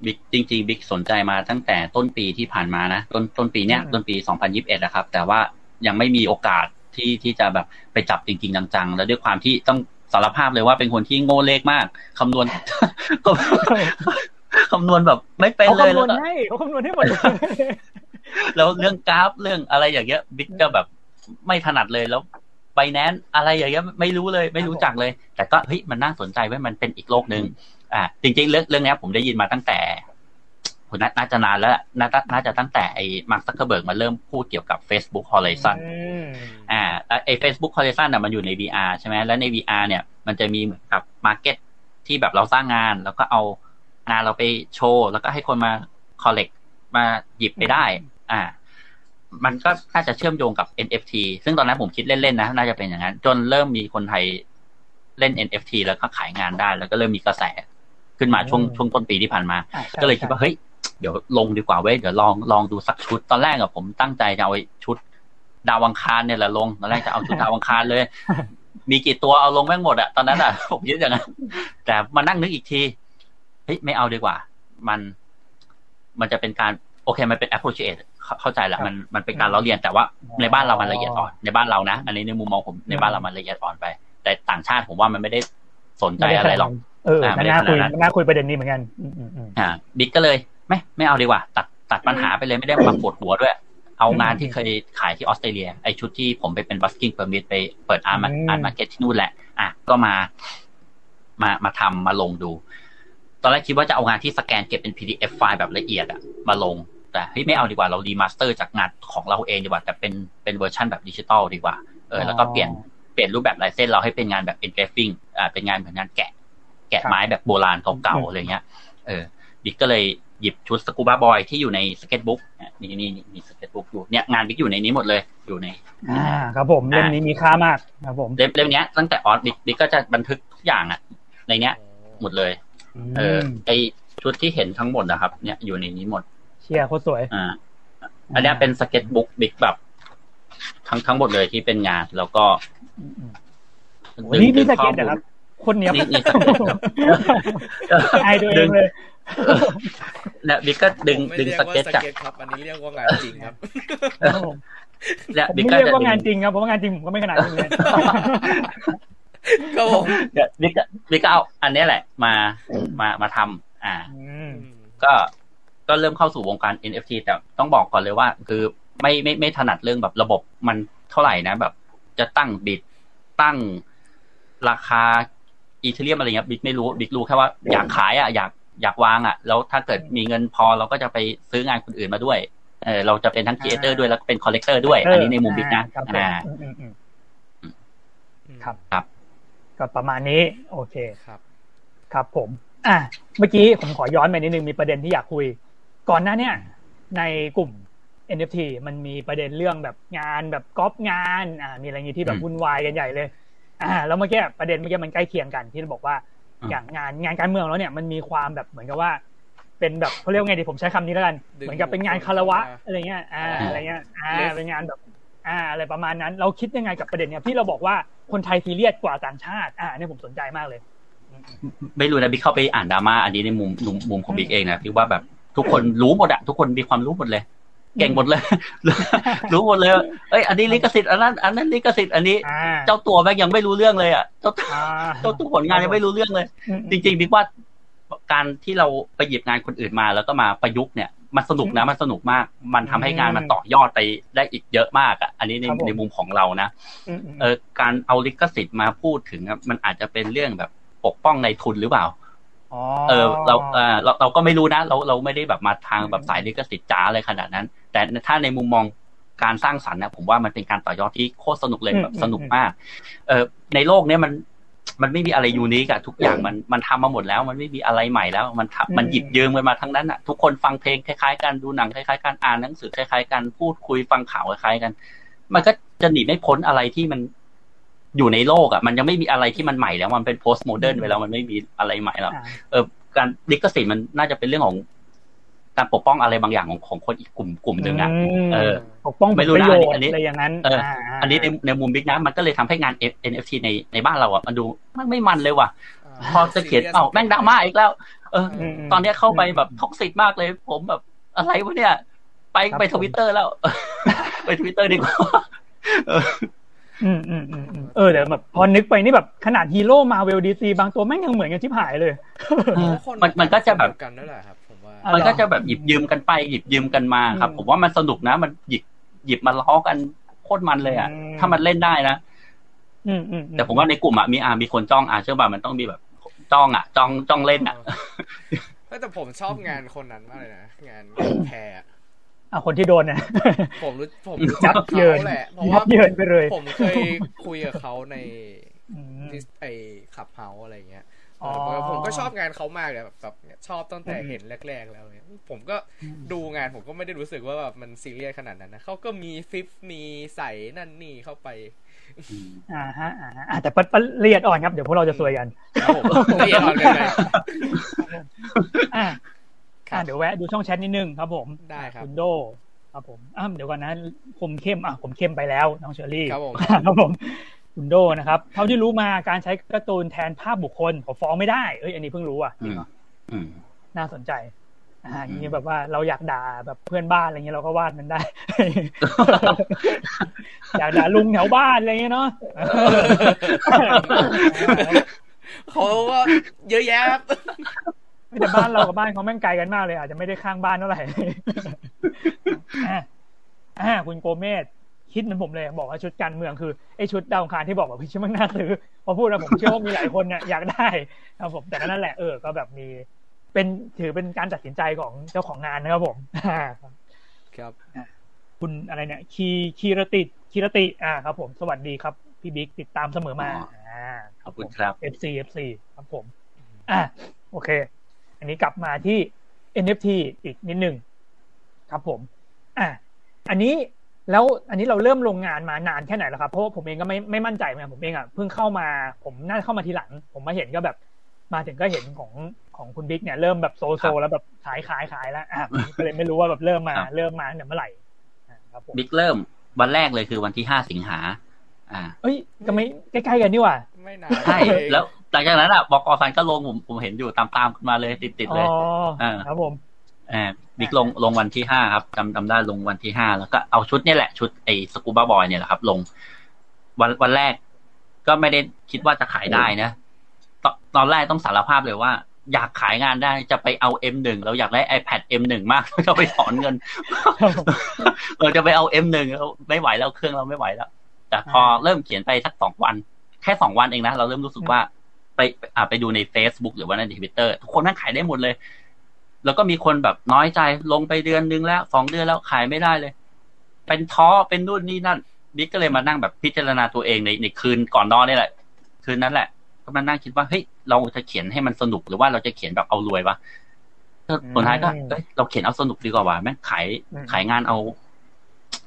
บิ๊กจริง ๆ บิ๊กสนใจมาตั้งแต่ต้นปีที่ผ่านมานะ ต้นต้นปีเนี้ยอืมต้นปี 2021นะครับ แต่ว่ายังไม่มีโอกาสที่ที่จะแบบไปจับจริง ๆ จังๆ แล้วด้วยความที่ต้องสารภาพเลยว่าเป็นคนที่โง่เลขมากคำนวณคำนวณแบบไม่เป็นเขาเลยคำนแล้ววณก็ให้เขาคำนวณให้หมดเลยแล้วเรื่องกราฟเรื่องอะไรอย่างเงี้ยบิ๊กก็แบบไม่ถนัดเลยแล้ว Binance อะไรอย่างเงี้ยไม่รู้เลย ไม่รู้จักเลย แต่ก็เฮ้ยมันน่าสนใจเว้ยมันเป็นอีกโลกหนึ่ง อ่าจริงๆเรื่องเรื่องเนี้ยผมได้ยินมาตั้งแต่ผมน่าน่าจะนานแล้วน่าจะน่าจะตั้งแต่ไอ้มาร์คซักเคอร์เบิร์กมาเริ่มพูดเกี่ยวกับ Facebook Horizon อืมอ่าแล้วไอ้ Facebook Horizon น่ะมันอยู่ใน VR ใช่ไหมแล้วใน VR เนี่ย มันจะมีเหมือนกับ market ที่แบบเราสร้างงาน แล้วก็เอางานเราไปโชว์ แล้วก็ให้คนมา collect มาหยิบไปได้ อ่า มันก็น่าจะเชื่อมโยงกับ NFT ซึ่งตอนนั้นผมคิดเล่นๆนะ น่าจะเป็นอย่างนั้น จนเริ่มมีคนไทยเล่น NFT แล้วก็ขายงานได้ แล้วก็เริ่มมีกระแส ขึ้นมาช่วงอืมช่วงต้นปีที่ผ่านมาอะใช่ก็เลยคิดว่าเฮ้ยเดี๋ยวลงดีกว่าเว้ยเดี๋ยวลองลองดูสักชุดตอนแรกอะผมตั้งใจจะเอาไอ้ชุด ดาวังคารเนี่ยแหละลงตอนแรกจะเอาชุดดาวังคารเลย มีกี่ตัวเอาลงแม่งหมดอะตอนนั้นอะผมคิดอย่างนั้นแต่มานั่งนึกอีกทีเฮ้ยไม่เอาดีกว่า มัน มันจะเป็นการโอเค มันเป็น appropriate เข้าเข้าใจละมันมันเป็นการล้อเลียนแต่ว่าในบ้านเรามันละเอียดอ่อนในบ้านเรานะ อันนี้ในมุมมองผมในบ้านเรามันละเอียดอ่อนไป แต่ต่างชาติผมว่ามันไม่ได้สนใจอะไรหรอก เอออ่าไม่ได้น่าคุยขนาดนั้นน่าคุยประเด็นนี้เหมือนกันอืมอืมอืมอ่าบิ๊กก็เลยไม่ไม่เอาดีกว่า ตัดตัดปัญหาไปเลยไม่ได้มาปวดหัวด้วย เอางานที่เคยขายที่ออสเตรเลีย ไอชุดที่ผมไปเป็น busking permit ไปเปิด art mar art market ที่นู่นแหละ อะก็มา มามาทำมาลงดู ตอนแรกคิดว่าจะเอางานที่สแกนเก็บเป็น PDF ไฟล์แบบละเอียดอะมาลง แต่เฮ้ยไม่เอาดีกว่าเรา remaster จากงานของเราเองดีกว่า แต่เป็นเป็นเวอร์ชันแบบดิจิตอลดีกว่าเออแล้วก็เปลี่ยนเปลี่ยนรูปแบบลายเส้นเราให้เป็นงานแบบ engraving อ่าเป็นงานเหมือนงานแกะแกะไม้แบบโบราณเก่าๆอะไรเงี้ย เออ บิ๊กก็เลยหยิบชุดสกูบาบอยที่อยู่ใน sketchbook นี่นี่นี่มี sketchbook อยู่เนี่ยงานบิ๊กอยู่ในนี้หมดเลยอยู่ใน อ่า ครับผมเล่มนี้มีค่ามากครับผมเล่มเล่มเนี้ยตั้งแต่ออสบิ๊กบิ๊กก็จะบันทึกทุกอย่างอะในเนี้ย หมดเลย เออไอชุดที่เห็นทั้งหมดนะครับ เนี่ยอยู่ในนี้หมด เชียร์โคตรสวยอ่าอันเนี้ยเป็นสเก็ตบุ๊กบิ๊กแบบทั้งทั้งหมดเลยที่เป็นงานแล้วก็โอ้นี่นี่สเก็ตนะครับ คนเนี้ยนี่นี่สเก็ตครับไอตัวเองเลยเนี่ยบิ๊กก็ดึงผมไม่ดึงเรียสว่าเก็ตจากครับอันนี้เรียกว่างานจริงครับเนี่ยผมบิ๊กไม่ก็เรียกจะว่าดึงานงจริงครับเพราะว่างานจริงผมก็ไม่ขนาดนี้เลยก็ผมเนี่ยบิ๊กก็บิ๊กก็เอาอันเนี้ยแหละ มามามาทำอ่าอืมก็ก็เริ่มเข้าสู่วงการ NFT แต่ต้องบอกก่อนเลยว่า คือไม่ไม่ไม่ถนัดเรื่องแบบระบบมันเท่าไหร่นะ แบบ จะตั้งบิดตั้งราคา อีเทเรียมอะไรเงี้ยบิ๊กไม่รู้บิ๊กรู้แค่ว่าอยากขายอะอยากอยากวางอะ แล้วถ้าเกิดมีเงินพอเราก็จะไปซื้องานคนอื่นมาด้วยเออเราจะเป็นทั้ง creator ด้วยแล้วก็เป็น collector ด้วย อันนี้ในมุมบิ๊กนะครับผมอ่าอืมอืมอืมครับครับ ก็ประมาณนี้ โอเคครับ ครับผม อะเมื่อกี้ผมขอย้อนไปนิดนึงมีประเด็นที่อยากคุย ก่อนหน้าเนี่ย ในกลุ่ม NFT มันมีประเด็นเรื่องแบบงานแบบก๊อปงาน อ่า มีอะไรอย่างงี้ที่แบบวุ่นวายกันใหญ่เลย อ่า แล้วเมื่อกี้ประเด็นเมื่อกี้มันใกล้เคียงกันที่เราบอกว่าอืมอย่างงานงานการเมืองแล้วเนี่ยมันมีความแบบเหมือนกับว่า เป็นแบบเขาเรียกว่าไงดีผมใช้คำนี้แล้วกันดึงเหมือนกับเป็นงานคารวะอะไรเงี้ยอ่าอ่าอะไรเงี้ยอ่า Left เป็นงานแบบอ่าอะไรประมาณนั้น เราคิดยังไงกับประเด็นเนี้ยที่เราบอกว่าคนไทยซีเรียสกว่าต่างชาติ อ่าเนี่ยผมสนใจมากเลย ไม่รู้นะบิ๊กเข้าไปอ่านดราม่าอันนี้ในมุมมุมมุมของบิ๊กเองนะพี่ว่าแบบทุกคนรู้หมดอะทุกคนมีความรู้หมดเลย เก่งหมดเลย รู้หมดเลยว่าเอ้ย อันนี้ลิขสิทธิ์ อันนั้น อันนั้นลิขสิทธิ์ อันนี้อ่าเจ้าตัวแม่งยังไม่รู้เรื่องเลยอะ เจ้าตัวอ่าเจ้าตัวผลงานยังไม่รู้เรื่องเลยอืมจริงๆบิ๊กว่าการที่เราไปหยิบงานคนอื่นมา แล้วก็มาประยุกต์เนี่ย มันสนุกนะ มันสนุกมาก มันทำให้งานมันต่อยอดไปได้อีกเยอะมากอะ อันนี้ในครับผมในมุมของเรานะอืมอืมเออการเอาลิขสิทธิ์มาพูดถึงอะมันอาจจะเป็นเรื่องแบบปกป้องในทุนหรือเปล่าอ๋อ เออเราเออเราเราก็ไม่รู้นะ เราเราไม่ได้แบบมาทางแบบสายลิขสิทธิ์จ๋าอะไรขนาดนั้น แต่ถ้าในมุมมองการสร้างสรรค์นะผมว่ามันเป็นการต่อยอดที่โคตรสนุกเลยแบบสนุกมาก เออในโลกเนี้ยมันมันไม่มีอะไรยูนิคอะทุกอย่างมันมันทำมาหมดแล้ว มันไม่มีอะไรใหม่แล้ว มันทำมันหยิบยืมกันมาทั้งนั้นอะทุกคนฟังเพลงคล้ายๆกันดูหนังคล้ายๆกันอ่านหนังสือคล้ายๆกันพูดคุยฟังข่าวคล้ายๆกัน มันก็จะหนีไม่พ้นอะไรที่มัน อยู่ในโลกอะมันยังไม่มีอะไรที่มันใหม่แล้วมันเป็นโพสต์โมเดิร์นไปแล้วมันไม่มีอะไรใหม่แล้วอ่าเออการลิขสิทธิ์มันน่าจะเป็นเรื่องของการปกป้องอะไรบางอย่างของของคนอีกกลุ่มกลุ่มหนึ่งอะมเออปกป้องผไม่ลรู้ประนะโยอันนี้ชน์อะไรอย่างนั้นเอออ่าอันนี้ในในมุมบิ๊กนะมันก็เลยทำให้งาน NFT ในในบ้านเราอะมันดูมันไม่มันเลยว่ะ พอจะเขียนเอ้าแม่งดราม่าอีกแล้ว เอออืมตอนเนี้ยเข้าไปแบบท็อกซิกมากเลย ผมแบบอะไรวะเนี่ย ไปครับไปผมทวิตเตอร์แล้ว ไปทวิตเตอร์ดีกว่าเอออืมอืมอืมอืมเออแต่แบบพอนึกไปนี่แบบขนาดฮีโร่มาเวลดีซีบางตัวแม่งยังเหมือนกันที่หายเลยมันมันก็จะแบบกันนั่นแหละครับผมว่าอะมันก็จะแบบหยิบยืมกันไปหยิบยืมกันมาครับอืมผมว่ามันสนุกนะ มันหยิบหยิบมาล้อกันโคตรมันเลยอะอืมถ้ามันเล่นได้นะอืมอืมแต่ผมว่าในกลุ่มอะมีอ่ามีคนจ้องอะเชื่อป่ะมันต้องมีแบบจ้องอะ จ้องจ้องเล่นอะเฮ้ยแต่ผมชอบงานคนนั้นมากเลยนะงานแพร อะอะคนที่โดนเนี่ยผมรู้ผมยัรู้จักบเยินเขาแหละเพราะยัว่าบเยินไปเลย ผมเคยคุยกับเขาในอืมที่ไอขับเฮาอะไรเงี้ยอ๋อเออผมก็ชอบงานเขามากเลยแบบแบบชอบตั้งแต่อืมเห็นแรก ๆ แล้วเนี่ยผมก็ดูงานผมก็ไม่ได้รู้สึกว่าแบบมันซีเรียสขนาดนั้นนะเขาก็มีฟิปมีใส่นั่นนี่เข้าไปอ่าฮะอ่าฮะอะแต่ปะละเอียดอ่อนครับ เดี๋ยวพวกเราจะซวยกันครับผมละเอียดอ่อนเกันไป อะครัอะบเดี๋ยวแวะดูช่องแชทนิดนึงครับ ผมได้ครับคุณโดครับผมอะเดี๋ยวก่อนนะผมเข้มอะผมเข้มไปแล้วน้องเชอรี่ครับผมครับผมคุณโดนะครับเท่าที่รู้มาการใช้การ์ตูนแทนภาพบุคคลขอฟ้องไม่ได้เอ้ยอันนี้เพิ่งรู้อะจริงเหรออืมน่าสนใจอ่าอืมอย่างนี้แบบว่าเราอยากด่าแบบเพื่อนบ้านอะไรเงี้ยเราก็วาดมันได้ อยากด่าลุงแถวบ้านอะไรเงี้ยเนาะเขาก็เยอะแยะครับ แต่บ้านเรากับบ้านเขาแม่งไกลกันมากเลย อาจจะไม่ได้ข้างบ้านเท่าไหร่อะอ่าคุณโกเมสคิดเหมือนผมเลยบอกว่าชุดการเมืองคือไอ้ชุดดาวอังคารที่บอกว่าพี่ชื่อมันน่าซื้อพอพูดแล้วผมเชื่อว่ามีหลายคนเนี่ยอยากได้ครับผมแต่ก็นั่นแหละเออก็แบบมี เป็นถือเป็นการตัดสินใจของเจ้าของงานนะครับผมครับคุณอะไรเนี่ย คีคีรติคีรติอ่าครับ ผมสวัสดีครับ พี่บิ๊กติดตามเสมอมาอ๋ออ่อ่าขอบคุณครับ FC FC ครับผม อ่าโอเคอั นนี้กลับมาที่ NFT อีกนิดหนึ่งครับผม อ่าอันนี้แล้วอันนี้เราเริ่มลงงานมานานแค่ไหนแล้วครับเพราะว่าผมเองก็ไม่ไม่มั่นใจเหมือนกันผมเองอะเพิ่งเข้ามาผมน่าจะเข้ามาทีหลัง ผมมาเห็นก็แบบ มาถึงก็เห็นของของคุณบิ๊กเนี่ยเริ่มแบบโซโซครับแล้วแบบขายขายขายแล้วอะผมก็เลยไม่รู้ว่าแบบเริ่มมาครับเริ่มมาตั้งแต่เมื่อไหร่อ่าครับผมบิ๊กเริ่มวันแรกเลยคือวันที่ห้าสิงหาอ่าเอ้ยก็ไม่ใกล้ๆกันนี่หว่าไม่นานใช่แล้ว หลังจากนั้นอะบอกอฟันก็ลงผมผมเห็นอยู่ตามตามๆกันมาเลยติดติดๆเลยอ๋ออ่าครับผมอ่าบิ๊กลงลงวันที่ห้าครับจำจำได้ลงวันที่ห้าแล้วก็เอาชุดเนี่ยแหละชุดไอ้สกูบ้าบอยเนี่ยแหละครับ ลง วันวันแรก ก็ไม่ได้คิดว่าจะขายได้นะตอนตอนแรกต้องสารภาพเลยว่า อยากขายงานได้จะไปเอา M1 เราอยากได้ iPad M1 มากจะไปถอนเงินเราจะไปเอา M1 แล้วไม่ไหวแล้วเครื่องเราไม่ไหวแล้ว แต่พอเริ่มเขียนไปสักสองวัน แค่สองวันเองนะเราเริ่มรู้สึกว่า ไปอ่าไปดูใน Facebook หรือว่าในทวิตเตอร์ทุกคนนั่งขายได้หมดเลย แล้วก็มีคนแบบน้อยใจลงไปเดือนนึงแล้วสองเดือนแล้วขายไม่ได้เลย เป็นท้อเป็นนู่นนี่นั่นบิ๊กก็เลยมานั่งแบบพิจารณาตัวเองในในคืนก่อนนอนนี่แหละ คืนนั้นแหละ ก็มานั่งคิดว่าเฮ้ยเราจะเขียนให้มันสนุกหรือว่าเราจะเขียนแบบเอารวยวะก็สุดท้ายก็เอ้ยเราเขียนเอาสนุกดีกว่าว่ะแม่งขายอืมขายงานเอา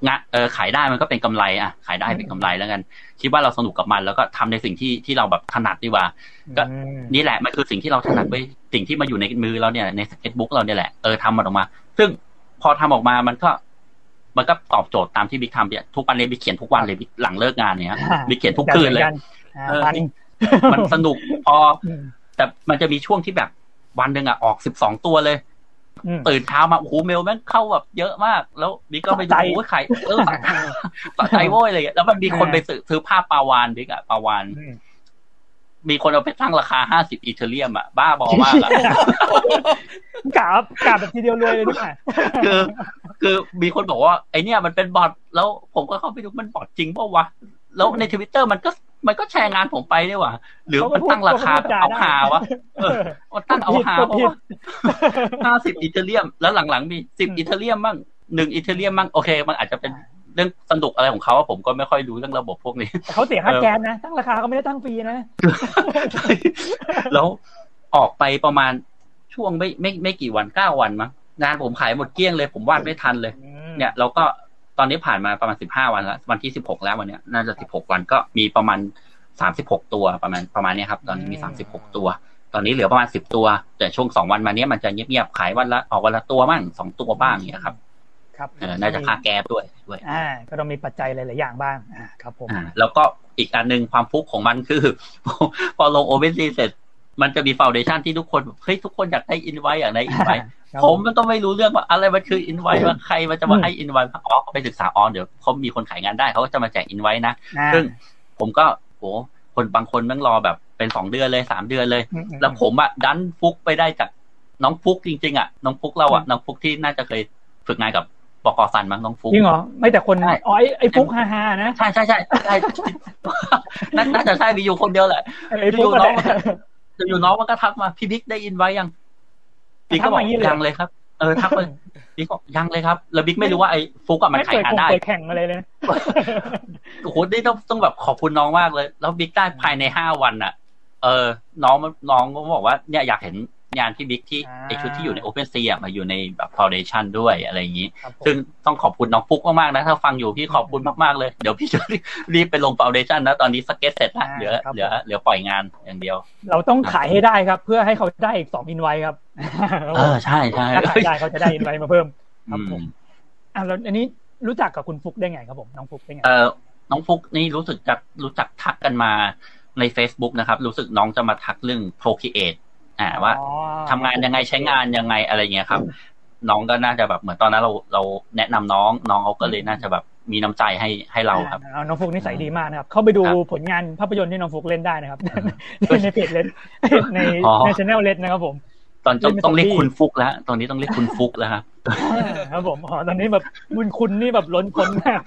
งานเออขายได้มันก็เป็นกำไรอะขายได้เป็นกำไรแล้วกันคิดว่าเราสนุกกับมัน แล้วก็ทำในสิ่งที่ที่เราแบบถนัดดีกว่า ก็อืมนี่แหละมันคือสิ่งที่เราถนัดไว้ยสิ่งที่มาอยู่ในมือเราเนี่ยใน sketchbook เราเนี่ยแหละเออทำมันออกมา ซึ่งพอทำออกมามันก็มันก็ตอบโจทย์ตามที่บิ๊กทำเนี่ยทุกวันเลยบิ๊กเขียนทุกวันเลยบิ๊กหลังเลิกงานเนี่ยบิ๊กเขียนทุกคืนเลยอ่าเออพันมันสนุกพออืมแต่มันจะมีช่วงที่แบบวันหนึ่งอะออกสิบสองตัวเลยอืม ตื่นเช้ามาโอ้โหเมลแม่งเข้าแบบเยอะมาก แล้วบิ๊กก็ไปดูสะใจโอ้ยขายเออสะใจสะใจโว้ยอะไรอย่างเงี้ยแล้วมันมีคนไปซื้อซื้อภาพปลาวาฬบิ๊กอะปลาวาฬอืมมีคนเอาไปตั้งราคาห้าสิบ Ethereum อะบ้าบอมากอะกราบกราบแบบทีเดียวรวยเลยดีกว่าคือ คือมีคนบอกว่าไอเนี่ยมันเป็น bot แล้วผมก็เข้าไปดูมัน bot จริงเปล่าวะ แล้วในทวิตเตอร์มันก็ มันก็แชร์งานผมไปนี่หว่า หรือมันตั้งราคาแบบเอาหาวะเออมันตั้งเอาหาผิดเพราะผิดว่าห้าสิบอีเทเรียม แล้วหลังๆ มีสิบอีเทเรียมบ้างหนึ่งอีเทเรียมบ้างโอเค มันอาจจะเป็นเรื่องสนุกอะไรของเขาอะผมก็ไม่ค่อยรู้เรื่องระบบพวกนี้แต่เขาเสียค่าแก๊สนะ ตั้งราคาเขาไม่ได้ตั้งฟรีนะ แล้วออกไปประมาณช่วงไม่ไม่ไม่กี่วันเก้าวันมั้งงานผมขายหมดเกลี้ยงเลย ผมวาดไม่ทันเลย เนี่ยเราก็ ตอนนี้ผ่านมาประมาณสิบห้าวันแล้ววันที่สิบหกแล้ววันเนี้ยน่าจะสิบหกวันก็มีประมาณสามสิบหกตัวประมาณประมาณเนี้ยครับ ตอนนี้มีอืมสามสิบหกตัว ตอนนี้เหลือประมาณสิบตัว แต่ช่วงสองวันมาเนี้ยมันจะเงียบๆขายวันละออกวันละตัวบ้างสองตัวบ้างเนี่ยครับครับเออน่าจะค่าแก๊สด้วยด้วยอ่าก็ต้องมีปัจจัยหลายๆอย่างบ้างอ่าครับผมอ่าแล้วก็อีกอันหนึ่งความฟุกของมันคือ พอลงโอเ n นซีเสร็จ มันจะมีฟ u วเดชันที่ทุกคนแบบเฮ้ยทุกคนอยากได้อินไว้อยากได้อินไว้ครับผมมันก็ไม่รู้เรื่องว่าอะไรมันคืออินไว้ว่าใครมันจะมาให้อินไว้อ๋อก็ไปศึกษาอ๋อเดี๋ยวเขามีคนขายงานได้เขาก็จะมาแจกอินไว้นะอ่าซึ่งผมก็โหคนบางคนแม่งรอแบบเป็นสองเดือนเลยสามเดือนเลยอืมอืมแล้วผมอะดันฟุกไปได้จากน้องฟุกจริงๆอะน้องฟุกเราอะน้องฟุกที่น่าจะเคยฝึกงานกับปกสันมั้งน้องฟุกจริงเหรอไม่แต่คนใช่อ๋อไอ้ไอ้ฟุกฮาฮาๆนะใช่ใช่ใช่ใช่น่าน่าจะใช่มีอยู่คนเดียวแหละไอ้ฟุกอยู่ก็น้ได้อง อยู่น้องมันก็ทักมาพี่บิ๊กได้อินไว้ยังบิ๊กก็บอกทักมาอย่างนี้เลยยังเลยครับเออทักเลยบิ๊กบอกยังเลยครับ แล้วบิ๊กไม่รู้ว่าไอ้ฟุกอะมันไม่ขายเปิดงานคงได้เปิดแข่งอะไรเลยนะโอ้โหนี่ต้องต้องแบบขอบคุณน้องมากเลย แล้วบิ๊กได้ภายในห้าวันอะ เออ น้องมันน้องก็บอกว่าเนี่ยอยากเห็น งานพี่บิ๊กที่อ่าไอชุดที่อยู่ใน OpenSea อะมาอยู่ในแบบฟ u วเดชันด้วยอะไรอย่างนี้ครับผมซึ่งต้องขอบคุณน้องฟุกมากๆนะ ถ้าฟังอยู่พี่ขอบคุณมากๆเลย เดี๋ยวพี่จะรีบไปลงฟ u วเดชันนะ ตอนนี้สเก็ตเสร็จแล้วเหลือเหลือเหลือปล่อยงานอย่างเดียว เราต้องขายให้ได้ครับ เพื่อให้เขาได้อีกสองอินไว้ครับ เออใช่ใช่ถ้าขายได้เขาจะได้อินไว้มาเพิ่มครับผมอืมอะแล้วอันนี้รู้จักกับคุณฟุกได้ไงครับผมน้องฟุกได้ไงเออน้องฟุกนี่รู้สึกจะรู้จักทักกันมาใน Facebook นะครับ รู้สึกน้องจะมาทักเรื่อง Procreate อ่าว่าอ๋อทำงานยังไงใช้งานยังไงอะไรเงี้ยครับ น้องก็น่าจะแบบเหมือนตอนนั้นเราเราแนะนำน้องน้องเขาก็เลยน่าจะแบบมีน้ำใจให้ให้เราครับอ่าน้องฟุกนิสัยดีมากนะครับ เข้าไปดูครับผลงานภาพยนตร์ที่น้องฟุกเล่นได้นะครับอืมในเพจเล่นในอ๋อในช anel เล่นนะครับผม ตอนต้องต้องเรียกคุณฟุกแล้ว ตอนนี้ต้องเรียกคุณฟุกแล้วครับอ่าครับผมอ๋อตอนนี้แบบบุญคุณนี่แบบล้นพ้นมาก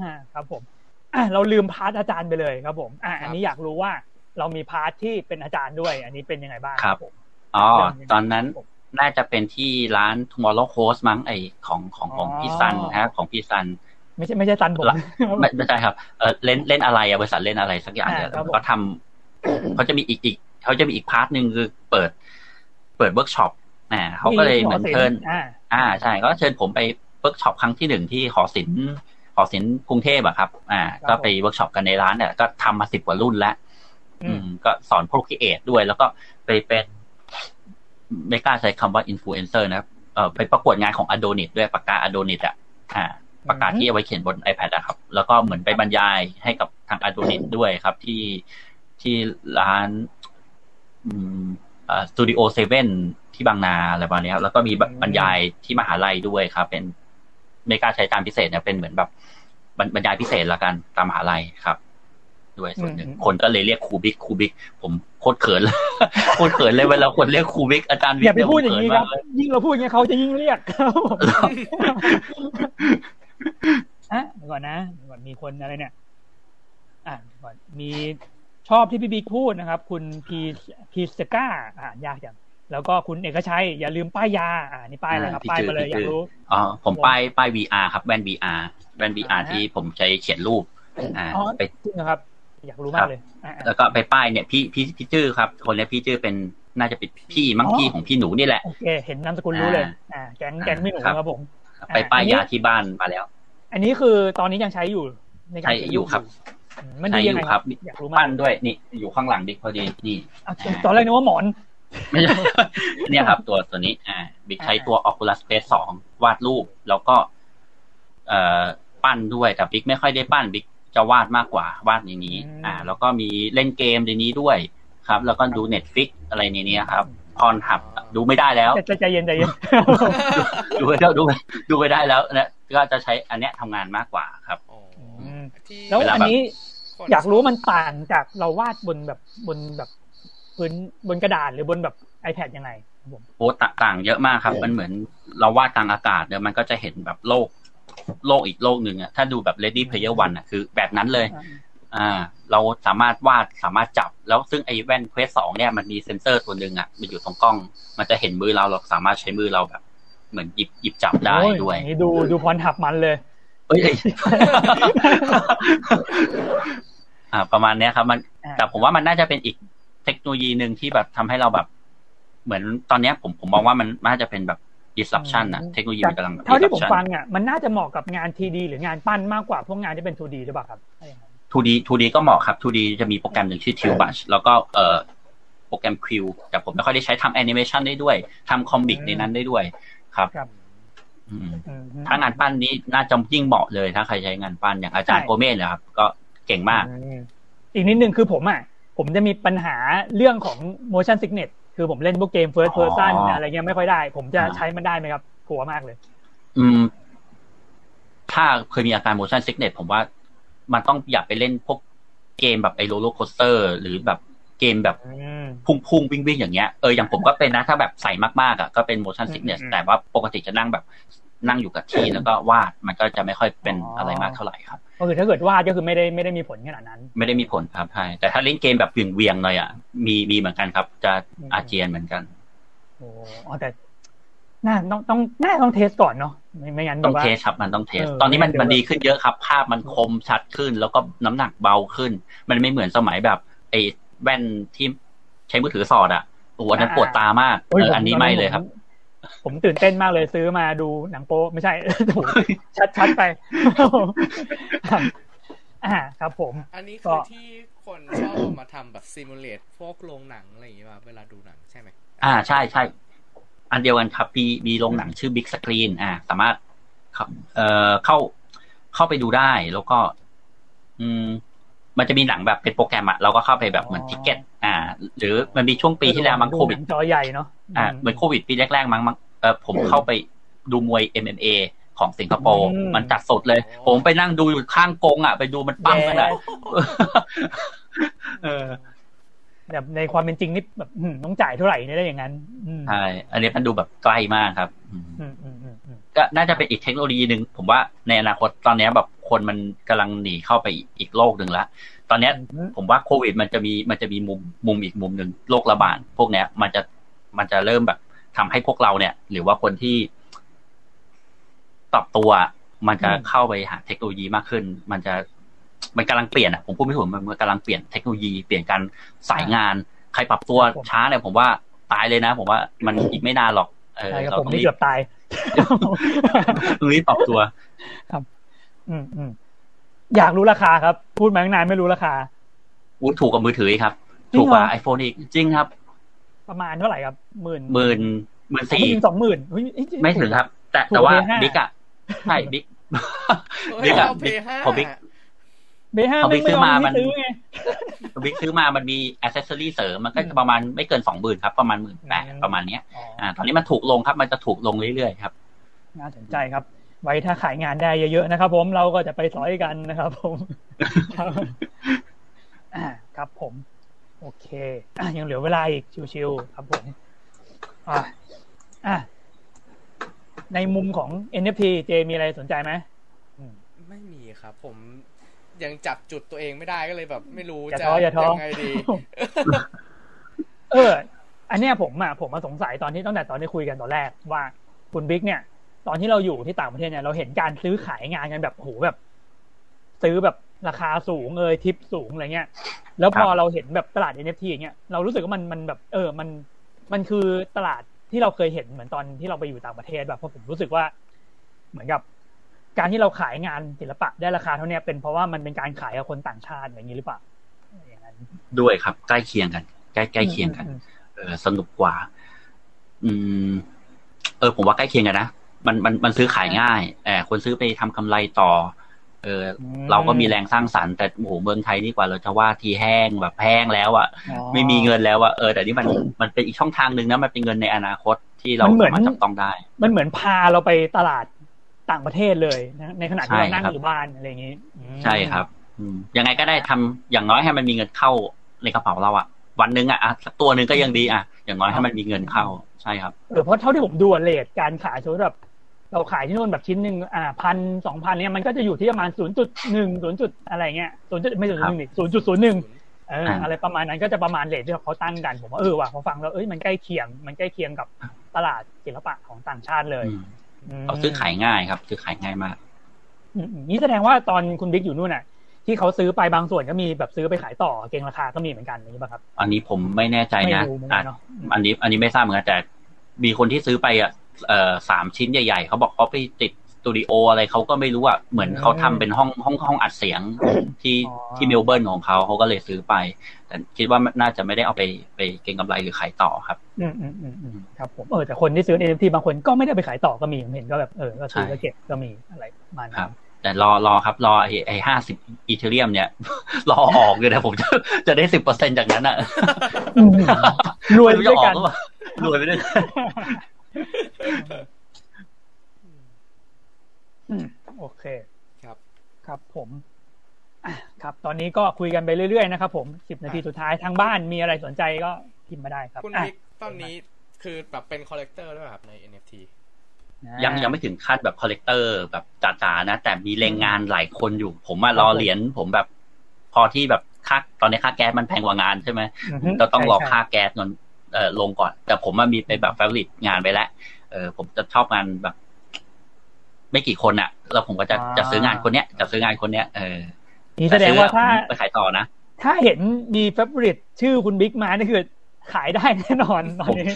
อ่าครับผมอะเราลืม part อาจารย์ไปเลยครับผม อะอันนี้อยากรู้ว่า เรามี part ที่เป็นอาจารย์ด้วย อันนี้เป็นยังไงบ้างครับผมอ๋อตอนนั้นน่าจะเป็นที่ร้าน Tomorrow Host มั้งไอของของของพี่ซันนะของพี่ซัน ไม่ใช่ไม่ใช่ตันผมละไม่ไม่ใช่ครับเออเล่นเล่นอะไรอะบริษัทเล่นอะไรสักอย่างอ่าเนี่ยครับผมก็ทำเขาจะมีอีกอีกเขาจะมีอีก part หนึ่งคือเปิด เปิดเวิร์กช็อปอ่าเขาก็เลยเหมือนเชิญอ่าอ่าใช่ก็เชิญผมไปเวิร์กช็อปครั้งที่หนึ่งที่หอศิลป์หอศิลป์กรุงเทพอะครับ อ่า ก็ไปเวิร์กช็อปกันในร้านเนี่ยก็ทำมาสิบกว่ารุ่นแล้ว อืม ก็สอน Procreate ด้วย แล้วก็ไปเป็นไม่กล้าใช้คำว่าอินฟลูเอนเซอร์นะครับเออไปประกวดงานของ Adonit ด้วยปากกา Adonit อะอ่าปากกาที่เอาไว้เขียนบน iPad อะครับ แล้วก็เหมือนไปบรรยายให้กับทาง Adonit ด้วยครับ ที่ที่ร้านอืมสตูดิโอเซเว่นที่บางนาอะไรประมาณนี้ครับแล้วก็มีบรรยายที่มหาลัยด้วยครับ เป็นไม่กล้าใช้ตามพิเศษเนี่ยเป็นเหมือนแบบบรรบรรยายพิเศษละกันตามมหาลัยครับ ด้วยส่วนหนึ่งอืมคนก็เลยเรียกครูบิ๊กครูบิ๊กผมโคตรเขินเลยโคตรเขินเลยเวลาคนเรียกครูบิ๊กอาจารย์บิ๊อย่ากไปพูดอย่างนี้นี้ครับยิ่งเราพูดอย่างนี้เขาจะยิ่งเรียกครับผมอะเดี๋ยวก่อนนะเดี๋ยวก่อนมีคนอะไรเนี่ย อะเดี๋ยวก่อนมีชอบที่พี่บิ๊กพูดนะครับ คุณพีพีสก้าอ่านยากจังแล้วก็คุณเอกชัย อย่าลืมป้ายยา อ่านี่ป้ายอะไรครับ ป้ายมาเลยอยากรู้อ๋อผมป้ายป้าย VR ครับแว่น VR แว่น VR อ่าฮะที่ผมใช้เขียนรูป อ่าอ๋อไปจริงเหรอครับ อยากรู้มากเลยอะอะแล้วก็ไปป้ายเนี่ยพี่พี่พี่จื้อครับ คนเนี้ยพี่จื้อเป็นน่าจะเป็นพี่มั้งอ๋อพี่ของพี่หนูนี่แหละโอเคเห็นนามสกุลรู้เลย อ่าแก๊งแก๊งไม่หนูครับครับผม ไปป้ายอันนี้ยาที่บ้านมาแล้ว อันนี้คือตอนนี้ยังใช้อยู่ในการใช้เขีนอยู่ครับอืมมันใช้ดีอยังยู่ไงครับอยากรู้มาปั้กนด้วยนี่อยู่ข้างหลังบิ๊กพอดีนี่อะตอนแรกนึกว่าหมอนไม่ใช่เนี่ยครับ ตัวตัวนี้ อ่า บิ๊กใช้ตัว Oculus Quest 2วาดรูป แล้วก็ เอ่อปั้นด้วยแต่บิ๊กไม่ค่อยได้ปั้นบิ๊ก จะวาดมากกว่าวาดในนี้อืมอ่า แล้วก็มีเล่นเกมในนี้ด้วยครับ แล้วก็ดู Netflix อะไรในนี้ครับ Pornhub ดูไม่ได้แล้วใจใจใจเย็นใจเย็นดูไปแล้วดูไปดูไปได้แล้วนะก็จะใช้อันเนี้ยทำงานมากกว่าครับอ๋อมที่แล้วเวลาอันแบบนี้คนอยากรู้มันต่างจากเราวาดบนแบบบนแบบพื้นบนกระดาษหรือบนแบบ iPad ยังไงครับผมโอ้ตต่างเยอะมากครับ มันเหมือนเราวาดกลางอากาศเนี่ยมันก็จะเห็นแบบโลก โลกอีกโลกหนึ่งอะถ้าดูแบบ Ready Player One อะคือแบบนั้นเลย อ่า เราสามารถวาดสามารถจับ แล้วซึ่งไอ้แว่นเควสสองเนี่ยมันมีเซ็นเซอร์ตัวหนึ่งอะมันอยู่ตรงกล้อง มันจะเห็นมือเราเราสามารถใช้มือเราแบบ เหมือนหยิบหยิบจับได้โอ้ด้วยอย่างนี้ดูดูพรหับมันเลยเอ้ยอ่า ประมาณเนี้ยครับ มันอ่าแต่ผมว่ามันน่าจะเป็นอีกเทคโนโลยีหนึ่งที่แบบทำให้เราแบบ เหมือนตอนเนี้ยผมผมมองว่ามันน่าจะเป็นแบบ disruption นะเทคโนโลยีมันกำลังแบบเท่าที่ผม disruption ฟังอะมันน่าจะเหมาะกับงาน 3D หรืองานปั้นมากกว่าพวกงานที่เป็น 2D หรือเปล่าครับถ้าอย่างนั้น 2D 2D ก็เหมาะครับ 2D จะมีโปรแกรมหนึ่งชื่อ Tilbush แล้วก็เอ่อโปรแกรม Q แต่ผมไม่ค่อยได้ใช้ทำแอนิเมชันได้ด้วยทำคอมิกในนั้นได้ด้วยครับครับอืมอืมถ้างานปั้นนี้น่าจะยิ่งเหมาะเลยถ้าใครใช้งานปั้นอย่างอาจารย์ใช่โกเมสเลยครับ ก็เก่งมากอืมอีกนิดนึงคือผมอะผมจะมีปัญหาเรื่องของ motion sickness คือผมเล่นพวกเกม first person อ๋อออะไรเงี้ยไม่ค่อยได้ ผมจะอ่าใช้มันได้ไหมครับกลัวมากเลย อืม ถ้าเคยมีอาการ motion sickness ผมว่ามันต้องอย่าไปเล่นพวกเกมแบบไอ roller coaster หรือแบบเกมแบบอืมพุ่งพุ่งวิ่งวิ่งอย่างเงี้ยเอออย่างผมก็เป็นนะ ถ้าแบบใส่มากๆอะก็เป็น motion sickness อืมแต่ว่าปกติจะนั่งแบบ นั่งอยู่กับที่แล้วก็วาดมันก็จะไม่ค่อยเป็นอ๋อออะไรมากเท่าไหร่ครับก็คือถ้าเกิดวาดก็คือไม่ได้ไม่ได้มีผลขนาดนั้น ไม่ได้มีผลครับใช่แต่ถ้าเล่นเกมแบบเหวี่ยงๆหน่อยอะมีมีเหมือนกันครับ จะอืมอาเจียนเหมือนกันโอ้อ๋อแต่น่าต้องต้องน่าต้อง test ก่อนเนาะไม่ไม่งั้นแบต้อง test ครับมันต้อง test เออตอนนี้มันเดี๋ยวมันดีขึ้นเยอะครับ ภาพมันคมชัดขึ้น แล้วก็น้ำหนักเบาขึ้น มันไม่เหมือนสมัยแบบไอ้แว่นที่ใช้มือถือสอดอะโอ้โหอันนั้นปวดตามากโอ้ยเออผมอันนี้ไม่เลยครับ ผมผมตื่นเต้นมากเลยซื้อมาดูหนังโป๊ไม่ใช่ถูกชัดชัดไปอ่าครับผม อันนี้ก็คือที่คนชอบเอามาทำแบบซิมูเลตพวกโรงหนังอะไรอย่างเงี้ยป่ะเวลาดูหนังใช่ไหมอ่าใช่ใช่อันเดียวกันครับมีมีโรงหนังชื่อ Big Screen อ่า สามารถเข้าเอ่อเข้าเข้าไปดูได้แล้วก็ อืม มันจะมีหนังแบบเป็นโปรแกรมอะเราก็เข้าไปแบบเหมือนทิกเก็ต อ่า หรือมันมีช่วงปีที่แล้วมั้งโควิดหนัจอใหญ่เนาะอ่าเหมือนโควิดปีแรกๆมั้งมั้งเออผมเข้าไปดูมวย MMA ของสิงคโปร์อืมมันจัดสดเลย ผมไปนั่งดูอยู่ข้างกรงอะ ไปดูมันปั้มกันอะแย่เออแบบในความเป็นจริงนี่แบบอืมต้องจ่ายเท่าไหร่เนี่ยได้อย่างนั้นอืมใช่อันนี้มันดูแบบใกล้มากครับอืมอืมอืมอืมอืมก็น่าจะเป็นอีกเทคโนโลยีหนึ่งผมว่าในอนาคตตอนเนี้ยแบบ คนมันกำลังหนีเข้าไปอีกโลกหนึ่งแล้วตอนเนี้ยอืมผมว่าโควิด มันจะมีมันจะมีมุมมุมอีกมุมหนึ่งโรคระบาดพวกเนี้ย มันจะมันจะเริ่มแบบทำให้พวกเราเนี่ย หรือว่าคนที่ปรับตัว มันจะเข้าไปหาเทคโนโลยีมากขึ้น มันจะมันกำลังเปลี่ยนอะผมพูดไม่ถูกมันมันกำลังเปลี่ยนเทคโนโลยีเปลี่ยนการสายงาน ใครปรับตัวช้าเนี่ยผมว่าตายเลยนะ ผมว่ามันอีกไม่นานหรอก เออใช่ครับเราผมต้องนี่รีเกืบอบตายต้องรีบปรับตัว อืมอืมอยากรู้ราคาครับ พูดมาตั้งนานไม่รู้ราคาอู้ถูกกว่ามือถืออีกครับจริงถูกกว่าเหรอไอโฟนอีกจริงครับ ประมาณเท่าไหร่ครับหมื่นหมื่นหมื่นสี่สองหมื่นเฮ้ยเอ้ยไม่ถึงครับ แต่ถูกแต่ว่ากว่า Play 5บิ๊กอะใช่บิ๊กเฮ้ยบิ๊กอะเอาเพบิ๊กย์ห้าพอบิ๊กเบห้าพอไม่บิ๊กซื้ไม่อเอามามัไม่นซื้อไงบิ๊กซื้อมามันมีอ c เซสซอรี่เสริมมันก็อืจะมประมาณไม่เกินสองหมื่นครับ ประมาณหมื่นแปดอืมประมาณเนี้ยอ๋ออ่า ตอนนี้มันถูกลงครับ มันจะถูกลงเรื่อยๆครับ น่าสนใจครับ ไว้ถ้าขายงานได้เยอะๆนะครับผมเราก็จะไปซอยกันนะครับผมครับอ่าครับผม โอเคอะยังเหลือเวลาอีกชิวๆครับผมอะอะในมุมของ NFT เจมีอะไรสนใจไหมอืมไม่มีครับ ผมยังจับจุดตัวเองไม่ได้ก็เลยแบบ ไม่รู้อย่าจะท้ออย่าท้องไงดี เออ อันเนี้ยผมอะผมมาสงสัยตอนที่ตั้งแต่ตอนที่คุยกันตอนแรกว่าคุณบิ๊กเนี่ย ตอนที่เราอยู่ที่ต่างประเทศเนี่ยเราเห็นการซื้อขายงานกันแบบโอ้โหแบบ ซื้อแบบราคาสูงเอยทิปสูงอะไรเงี้ย แล้วพอครับเราเห็นแบบตลาด NFT อย่างเงี้ยเรารู้สึกว่ามันมันแบบ เออ มันมันคือตลาดที่เราเคยเห็นเหมือนตอนที่เราไปอยู่ต่างประเทศแบบเพราะผมรู้สึกว่า เหมือนกับ การที่เราขายงานศิลปะได้ราคาเท่าเนี้ยเป็นเพราะว่ามันเป็นการขายกับคนต่างชาติอย่างนี้หรือเปล่าอย่างนั้นด้วยครับ ใกล้เคียงกัน ใกล้ใกล้เคียงกันอืมเออสนุกกว่า อืม เออ ผมว่าใกล้เคียงกันนะ มันมันมันซื้อขายง่ายแอบคนซื้อไปทำกำไรต่อ เอออืมเราก็มีแรงสร้างสรรค์แต่โอ้โหเมืองไทยนี่กว่าเราจะว่าทีแห้งแบบแห้งแล้วอะอ๋อไม่มีเงินแล้วอะเออแต่นี่มันมันเป็นอีกช่องทางหนึ่งนะมันเป็นเงินในอนาคตที่เรามันเหมือนสามารถจับต้องได้ มันเหมือนพาเราไปตลาดต่างประเทศเลยนะในขณะที่เราใช่นั่งครับอยู่บ้านอะไรอย่างนี้อืมใช่ครับอืมยังไงก็ได้ทำอย่างน้อยให้มันมีเงินเข้าในกระเป๋าเราอะวันหนึ่งอะอะสักตัวหนึ่งก็ยังดีอะอย่างน้อยให้มันมีเงินเข้าใช่ครับเออเพราะเท่าที่ผมดูอะเลทการขายสมมติแบบ เราขายที่นู่นแบบชิ้นหนึ่งอ่าพันสองพันเนี่ยมันก็จะอยู่ที่ประมาณศูนย์จุดหนึ่งศูนย์จุดอะไรเงี้ยศูนย์จุดไม่ศูนย์จุดหนึ่งศูนย์จุดศูนย์หนึ่งเอออ่าอะไรประมาณนั้นก็จะประมาณเลทที่เขาตั้งกันผมว่าเออว่ะพอฟังแล้วเอ้ยมันใกล้เคียง มันใกล้เคียงกับตลาดศิลปะของต่างชาติเลยอืมเราซื้อขายง่ายครับ ซื้อขายง่ายมากอืมอืมนี่แสดงว่าตอนคุณบิ๊กอยู่นู่นน่ะ ที่เขาซื้อไปบางส่วนก็มีแบบซื้อไปขายต่อเก็งราคาก็มีเหมือนกันอย่างนี้ป่ะครับ อันนี้ผมไม่แน่ใจไม่นะรู้เหมือนอะกันเนาะอืมอันนี้ อันนี้ไม่ทราบเหมือนกันแต่มีคนที่ซื้อไปอะเอ่อ สามชิ้นใหญ่ๆเขาบอกเขาไปติดสตูดิโออะไรเขาก็ไม่รู้อะเหมือนเขาทำเป็นห้องห้องห้องอัดเสียงที่อ๋อที่เมลเบิร์นของเขาเขาก็เลยซื้อไป แต่คิดว่าน่าจะไม่ได้เอาไปไปเก็งกำไรหรือขายต่อครับอืมอืมอืมอืมครับผมเออแต่คนที่ซื้อ NFT บางคนก็ไม่ได้ไปขายต่อก็มีผมเห็นก็แบบเออก็ซื้อใช่ก็เก็บก็มีอะไรประมาณคนั้รันบแต่รอรอครับ รอไอ้ไอ้ห้าสิบอีเทเรียมเนี่ย รอออกเลยนะผมจะจะได้สิบเปอร์เซ็นจากนั้นอะอืมรวยไม่รู้ด้จะวยออกักนหรือเปล่ารวยไปด้วยกันอืม โอเค ครับ ครับผมอะครับ ตอนนี้ก็คุยกันไปเรื่อยๆนะครับผมสิบนาทีสุดท้ายทางบ้านมีอะไรสนใจก็พิมพ์มาได้ครับคุณอะบิ๊กตอนนี้คือแบบเป็น collector ด้วยเหรอครับใน NFT ยังยังไม่ถึงขั้นแบบ collector แบบจ๋าๆนะ แต่มีเล็งงานหลายคนอยู่ ผมมารอเหรียญผมแบบ พอที่แบบค่าตอนนี้ค่าแก๊สมันแพงกว่างานใช่ไหมอือฮึเราต้องรอใช่ค่าแก๊สก่อนเอ่อ ลงก่อน แต่ผมว่ามีไปแบบ favorite งานไปแล้วเออผมจะชอบงานแบบ ไม่กี่คนอะแล้วผมก็จะจะซื้องานคนเนี้ยจะซื้องานคนเนี้ยเออนี่แสดงว่าถ้าไปขายต่อนะถ้าเห็นมีเฟ v o r i t ชื่อคุณบิ๊กมานี่คือขายได้แน่นอนตอนนี้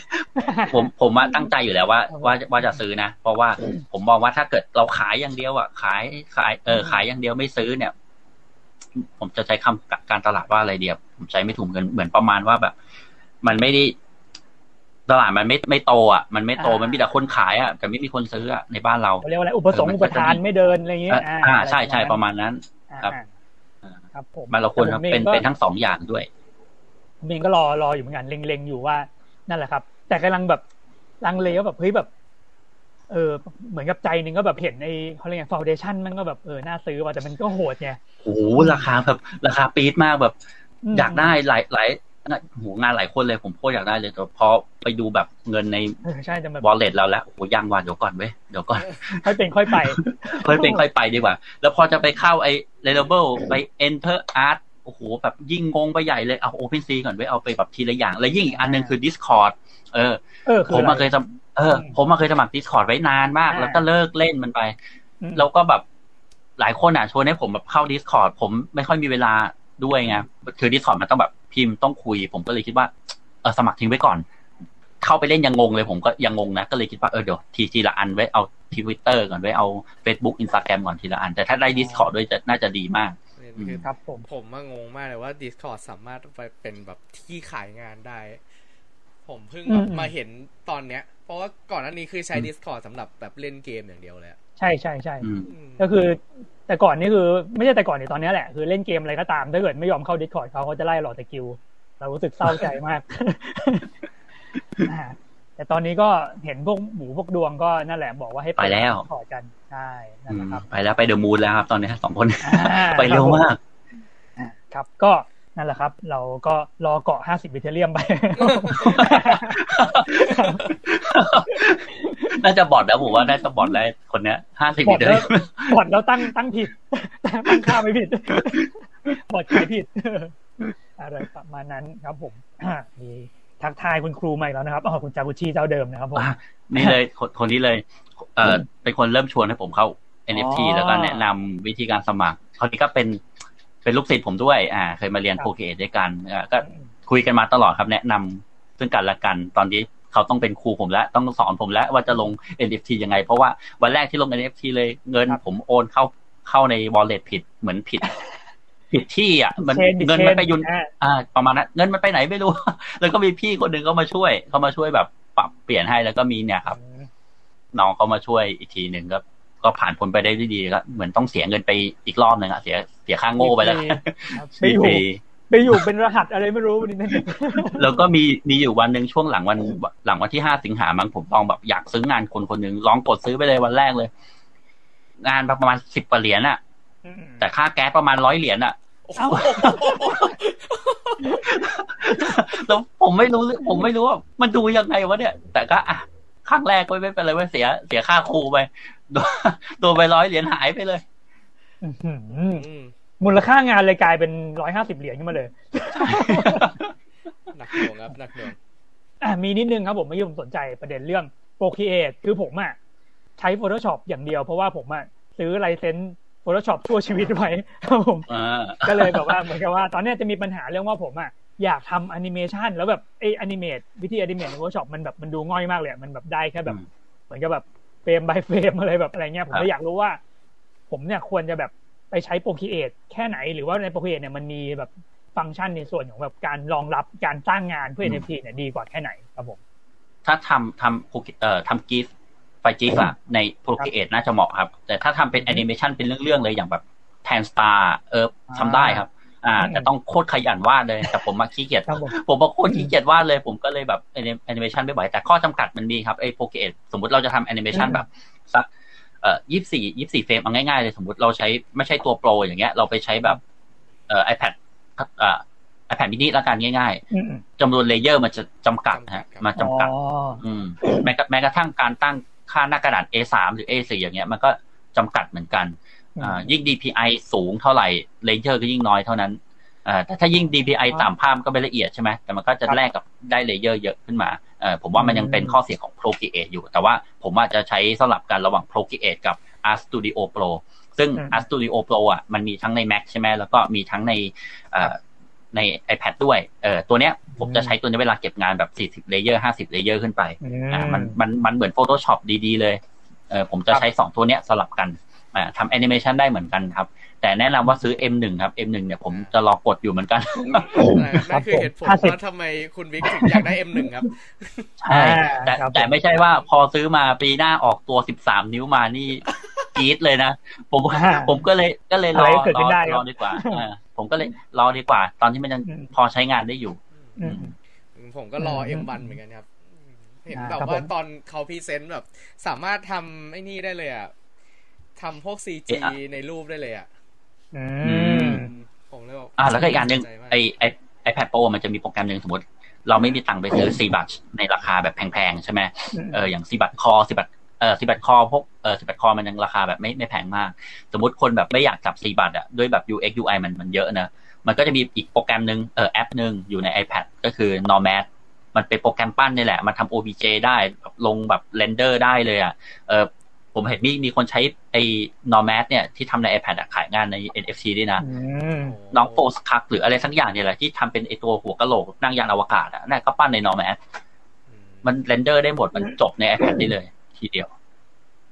ผมผมว่าตั้งใจอยู่แล้วว่าครับว่าว่าจะซื้อนะ เพราะว่าผมมองว่าถ้าเกิดเราขายอย่างเดียวอะขายขายเออขายอย่างเดียวไม่ซื้อเนี่ย ผมจะใช้คำการตลาดว่าอะไรเดียวผมใช้ไม่ถูกเหมือนเหมือนประมาณว่าแบบ มันไม่ได้ ตลาดมันไม่ไม่โตอะมันไม่โตอ่ามัมันมีแต่คนขายอะแต่ไม่มีคนซื้ออะในบ้านเราเขาเรียกว่าอะไรอุปสงค์เออมันอุปทานก็จะมีไม่เดินอะไรอย่างเงี้ยเอ่ออ่าอะไรใช่ใช่ประนั้นมาณนั้น ครับอ่าอ่าครับผมมันเราควรแต่ผมเป็นองก็เป็นทั้งสองอย่างด้วยผมเองก็รอรออยู่เหมือนกันเล็งๆอยู่ว่า นั่นแหละครับ แต่กำลังแบบลังเลว่าแบบเฮ้ยแบบ เออ เหมือนกับใจหนึ่งก็แบบเห็นไอ้เขาเรียกไงฟาวเดชันมันก็แบบเออน่าซื้อว่ะแต่มันก็โหดไงโอ้โหราคาแบบราคาปี๊ดมากแบบมอยากได้หลายหลายนะโหงานหลายคนเลยผมโคตรอยากได้เลยแต่พอไปดูแบบเงินในเออใช่แต่แบบวอลเล็ตเราแล้วโอ้โหยังว่าเดี๋ยวก่อนเว้ยเดี๋ยวก่อนค่อยเป็นค่อยไปค่อยเป็นค่อยไปดีกว่า แล้วพอจะไปเข้าไอ้ Reliable ไป Enter Art โอ้โหแบบยิ่งงงไปใหญ่เลยเอา OpenSea ก่อนไว้ยเอาไปแบบทีละอย่าง แล้วยิ่งอีกอันหนึงคือ Discord เออเออคือผมอะไรมาเคยสมเออ ผมมาเคยสมัคร Discord ไว้นานมากอ่าแล้วก็เลิกเล่นมันไปอืมแล้วก็แบบหลายคนอะชวนให้ผมแบบเข้า Discord ผมไม่ค่อยมีเวลาด้วยไงคือ Discord มันต้องแบบ พิมพ์ต้องคุย ผมก็เลยคิดว่าเออสมัครทิ้งไว้ก่อน เข้าไปเล่นยังงงเลยผมก็ยังงงนะ ก็เลยคิดว่าเออเดี๋ยวทีทีละอันไว้เอาทวิตเตอร์ก่อนไว้เอา Facebook Instagram ก่อนทีละอัน แต่ถ้าได้ Discord ด้วยจะน่าจะดีมากนี่คือครับผมผมมางงมากเลยว่า Discord สามารถไปเป็นแบบที่ขายงานได้ ผมเพิ่งแบบมาเห็นตอนเนี้ย เพราะว่าก่อนหน้านี้คือใช้อืม Discord สำหรับแบบเล่นเกมอย่างเดียวเลยอะใช่ใช่ใช่อืมอืมก็คือ แต่ก่อนนี่คือไม่ใช่แต่ก่อนนี่ตอนนี้แหละคือเล่นเกมอะไรก็ตามถ้าเกิดไม่ยอมเข้า Discord เขาเขาจะไล่หลอดตะกิวเรารู้สึกเศร้าใจมากอ่าแต่ตอนนี้ก็เห็นพวกหมูพวกดวงก็นั่นแหละบอกว่าให้ไปแล้วขอร์ดกันใช่นั่อืนแหมละครับไปแล้วไปเดอะมูนแล้วครับ ตอนนี้สองคนอ่าไปเร็วมากอ่าครับ ก็ นั่นแหละครับ เราก็รอเกาะห้าสิบวิเทเลียมไป น่าจะบอดแล้วผมว่าน่าจะบอดแล้วคนเนี้ยห้าสิบบอดเลแล้วยบอดแล้วตั้งตั้งผิด ตั้งค่าไม่ผิด บอดขายผิด อะไรประมาณนั้นครับผมอ่ามีทักทายคุณครูใหม่แล้วนะครับอ๋อคุณจากุชิเจ้าเดิมนะครับผมอะนี่เลยคนคนนี้เลย เออเป็นคนเริ่มชวนให้ผมเข้า NFT อ๋อแล้วก็แนะนำวิธีการสมัครคนนี้ก็เป็น เป็นลูกศิษย์ผมด้วย อ่า เคยมาเรียนครับโปรเกตด้วยกันอ่าก็คุยกันมาตลอดครับแนะนำซึ่งกันและกัน ตอนนี้เขาต้องเป็นครูผมแล้วต้องสอนผมแล้วว่าจะลง NFT ยังไง เพราะว่าวันแรกที่ลง NFT เลยเงินครับผมโอนเข้าเข้าใน wallet ผิดเหมือนผิด ผิดที่อะ มันเชนบิตเงินเชมันไปอยุนอ่าอ่า ประมาณนั้นเงินมันไปไหนไม่รู้ แล้วก็มีพี่คนหนึ่งเขามาช่วยเขามาช่วยแบบปรับเปลี่ยนให้แล้วก็มีเนี่ยครับน้องเขามาช่วยอีกทีหนึ่งก็ ก็ผ่านพ้นไปได้ด้วยดีก็เหมือนต้องเสียเงินไปอีกรอบหนึ่งอะเสียเสียค่าโง่ไปแล้วครับไปอยู่ปีไปอยู่เป็นรหัสอะไรไม่รู้นี่นั่นแล้วก็มีมีอยู่วันหนึ่งช่วงหลังวันหลังวันที่ห้าสิงหามั้งผมลองแบบอยากซื้องานคนคนหนึ่งลองกดซื้อไปเลยวันแรกเลย งานประมาณสิบกว่าเหรียญอะแต่ค่าแก๊สประมาณร้อยเหรียญอะเอ้าแล้วผมไม่รู้ ผมไม่รู้ว่ามันดูยังไงวะเนี่ย แต่ก็อะครั้งแรกก็ไม่เป็นไรเว่าเสีย เสียค่าครูไป โดนโดนไปร้อยเหรียญหายไปเลยอื้อหืออืมมูลค่างานเลยกลายเป็นร้อยห้าสิบเหรียญขึ้นมาเลย หนักหน่วงครับหนักหน่วงอะมีนิดนึงครับผมเมื่อกี้ผมสนใจประเด็นเรื่อง Procreate คือผมอะใช้ Photoshop อย่างเดียวเพราะว่าผมอะซื้อ license Photoshop ชั่วชีวิตไว้ครับผมอ่าก็เลยแบบว่าเหมือนกับว่า ตอนเนี้ยจะมีปัญหาเรื่องว่าผมอะอยากทำแอนิเมชันแล้วแบบไอ animate วิธี animate ใน Photoshop มันแบบมันดูง่อยมากเลยอะมันแบบได้แค่แบบอืมเหมือนกับแบบ เฟรม by เฟรมอะไรแบบอะไรเงี้ยครับผมก็อยากรู้ว่า ผมเนี่ยควรจะแบบไปใช้ Procreate แค่ไหนหรือว่าใน Procreate เนี่ยมันมีแบบฟังก์ชันในส่วนของแบบการรองรับการสร้างงานเพื่อ NFT เนี่ยดีกว่าแค่ไหนครับผม ถ้าทำทำ Pro- เอ่อทำ GIF ไฟล์ GIF อะใน Procreate น่าจะเหมาะครับ แต่ถ้าทำเป็นแอนิเมชันเป็นเรื่องๆเลยอย่างแบบแทนสตาร์เออทำได้ครับ อ่าอืมแต่ต้องโคตรขยันวาดเลย แต่ผมมาขี้เกียจครับผมผมมาโคตรขี้เกียจวาดเลย ผมก็เลยแบบแอนิเมชันไม่ไหวแต่ข้อจำกัดมันมีครับไอ้ Procreate สมมติเราจะทำแอนิเมชันอืมแบบสักเอ่อยี่สี่ยี่สี่ frame เอาง่ายๆเลย สมมติเราใช้ไม่ใช่ตัว Pro อย่างเงี้ย เราไปใช้แบบเอ่อ iPad เอ่อ iPad mini ละกันง่ายๆอืมจำนวน layer มันจะจำกัดฮะมาจำกัดอ๋ออืมแม้กระแม้กระทั่งการตั้งค่าหน้ากระดาษ A3 หรือ A4 อย่างเงี้ย มันก็จำกัดเหมือนกันอ่า ยิ่ง DPI สูงเท่าไหร่ layer ก็ยิ่งน้อยเท่านั้นอ่าแต่ถ้ายิ่ง DPI ต่ำภาพมันก็ไม่ละเอียดใช่ไหมแต่มันก็จะแลกกับได้ layer เยอะขึ้นมาเออผมว่ามันยังเป็นข้อเสียของ Procreate อยู่ แต่ว่าผมอาจจะใช้สลับกันระหว่าง Procreate กับ Art Studio Pro ซึ่ง Art Studio Pro อะมันมีทั้งใน Mac ใช่ไหมแล้วก็มีทั้งในเอ่อใน iPad ด้วย เออตัวเนี้ยผมจะใช้ตัวนี้เวลาเก็บงานแบบ 40 layer 50 layer ขึ้นไปอือ่า มัน มัน มันเหมือน Photoshop ดี ๆ เลย เออผมจะครับใช้สองตัวเนี้ยสลับกันอ่า ทำแอนิเมชันได้เหมือนกันครับ แต่แนะนำว่าซื้อ M1 ครับ M1 เนี่ยผมจะรอกดอยู่เหมือนกันนั่นคือเหตุผลห้าสิบว่าทำไมคุณวิกถึงอยากได้ M1 ครับ ใช่แต่ครับแต่ไม่ใช่ว่าพอซื้อมาปีหน้าออกตัว 13 นิ้วมานี่กรี๊ดเลยนะ ผมอ่าผมก็เลยก็เลยรอะไรอก็เกิดรขึ้อนได้ครรับอดีกว่าเออผมก็เลยรอดีกว่า ตอนที่มันยังอืมพอใช้งานได้อยู่อืมผมก็รออืม M1 เหมือนกันครับเห็นอ่าแบบครับว่าผมตอนเขา present แบบ สามารถทำไอ้นี่ได้เลยอะ ทำพวก CG เอ๊ะอะในรูปได้เลยอะอือืมมผมเลยบอกอ่าแล้วก็อีกอันหนึ่งสใจมากไอไอ iPad Pro มันจะมีโปรแกรมหนึ่งสมมติ เราไม่มีตังค์ไปซื้อ ZBrush ในราคาแบบแพงๆใช่ไหมเอออย่าง ZBrushCore ZBrush เออ ZBrushCore พวกเออ ZBrushCore มันยังราคาแบบไม่ไม่แพงมาก สมมติคนแบบไม่อยากจับ ZBrush อะด้วยแบบ UX UI มันมันเยอะนะมันก็จะมีอีกโปรแกรมหนึ่งเออแอปหนึ่งอยู่ใน iPad ก็คือ Nomad มันเป็นโปรแกรมปั้นนี่แหละ มันทำ OBJ ได้แบบลงแบบ render ได้เลยอะเออ ผมเห็นมีมีคนใช้ไอ้ Nomad เนี่ยที่ทำใน iPad อะขายงานใน NFC ด้วยนะอืมน้องโฟสคักหรืออะไรสักอย่างเนี่ยแหละที่ทำเป็นไอตัวหัวกะโหลกนั่งยานอวกาศอะนั่นก็ปั้นใน Nomad มันเรนเดอร์ได้หมดมันจบใน iPad ได้เลย ทีเดียว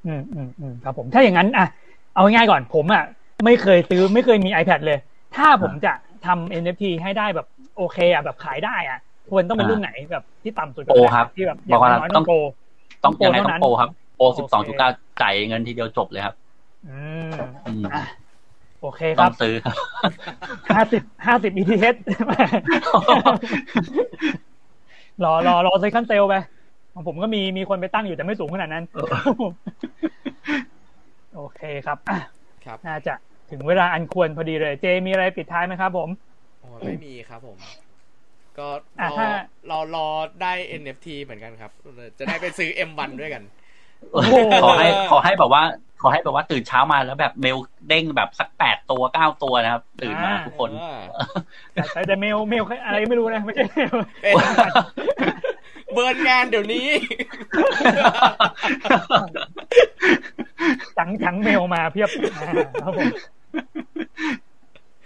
อืมอืมอืมครับผมถ้าอย่างนั้นอะเอาง่ายๆก่อนผมอะไม่เคยซื้อไม่เคยมี iPad เลย ถ้าผมจะทำ NFT ให้ได้แบบโอเคอะแบบขายได้อะควรต้องเป็นรุ่นไหนแบบที่ต่ำสุดโปรครับที่แบบบอกว่าย่างน้อยต้องโปรต้องต้องยังไงโปรต้องเท่านั้นโปรครับโปรโอเค สิบสองจุดเก้าจ่ายเงินทีเดียวจบเลยครับ อืมอืมอะโอเคคต้อรับงซื้อครับห้าสิบห้าสิบ ETH รอรอรอเซคันเซลไปของผมก็มีมีคนไปตั้งอยู่แต่ไม่สูงขนาดนั้น โอเคครับอะครับ น่าจะถึงเวลาอันควรพอดีเลย เจมีอะไรปิดท้ายไหมครับผมโอ้ไม่มีครับผม ก็อะรอถ้ารอรอได้ NFT เหมือนกันครับ จะได้ไปซื้อ M1 ด้วยกันโอ้โห ขอให้ขอให้แบบว่า ขอให้แบบว่าตื่นเช้ามาแล้วแบบเมลเด้งแบบสักแปดตัวเก้าตัวนะครับ ตื่นมาทุกคนแต่แต่เมลเมลอะไรก็ไม่รู้นะไม่ใช่เมลเป็นเบิร์นงานเดี๋ยวนี้จังจังเมลมาเพียบอ่าครับผม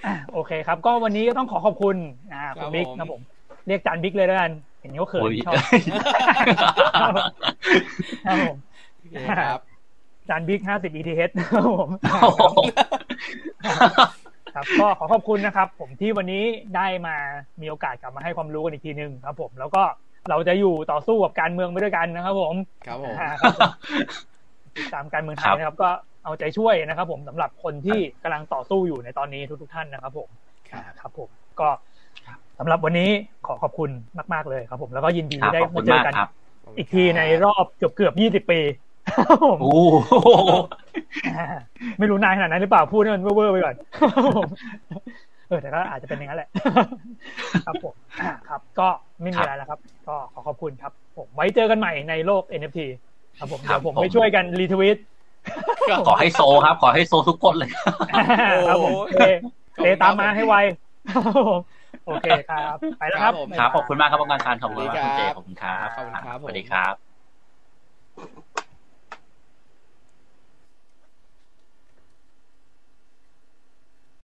อะโอเคครับ ก็วันนี้ก็ต้องขอขอบคุณอ่าคุครัณบบิ๊กผมครับผม เรียกจานบิ๊กเลยแล้วกันเห็นเขาเขินโอ้ยชอบครับผมโอเคครับจานบิ๊กห้าสิบ ETH ครับผมครับก็ขอขอบคุณนะครับ ผมที่วันนี้ได้มามีโอกาสกลับมาให้ความรู้กันอีกทีหนึ่งครับ ผมแล้วก็เราจะอยู่ต่อสู้กับการเมืองไปด้วยกันนะครับ ผมครับผมอ่าครับผมติดตามการเมืองไทครัยบนะครับ ก็เอาใจช่วยนะครับ ผมสำหรับคนที่กำลังต่อสู้อยู่ในตอนนี้ทุก ๆ ท่านนะครับ ผมครับครับผมก็สำหรับวันนี้ขอขอบคุณมาก ๆเลยครับ ผมแล้วก็ยินดีครับที่ได้ขอบคุมาณเจอมากกันครับอีกทีในรอบเกือบเกือบยี่สิบปีครับผม โอ้โหอ่าไม่รู้นานขนาดนั้นหรือเปล่าพูดให้มันเว่อร์ๆไปก่อนเออแต่ก็อาจจะเป็นอย่างนั้นแหละ ครับผมอ่าครับ ก็ไม่มีอะไรแล้วครับ ก็ขอขอบคุณครับ ผมไว้เจอกันใหม่ในโลก NFT ครับผมครัเดี๋ยวผมบผมไปช่วยกันรีทวิตขอให้โซครับ ขอให้โซทุกคนเลยครับผมโอ้เตเตตามมาให้ไวครับผมโอเคครับ ไปแล้วครับครับผมครับขอบคุณมากครับผู้การการขอบคุณมากสวัสดีคุณเจครับขอบคุณครับขอบคุณครับผมสวัสดีครับ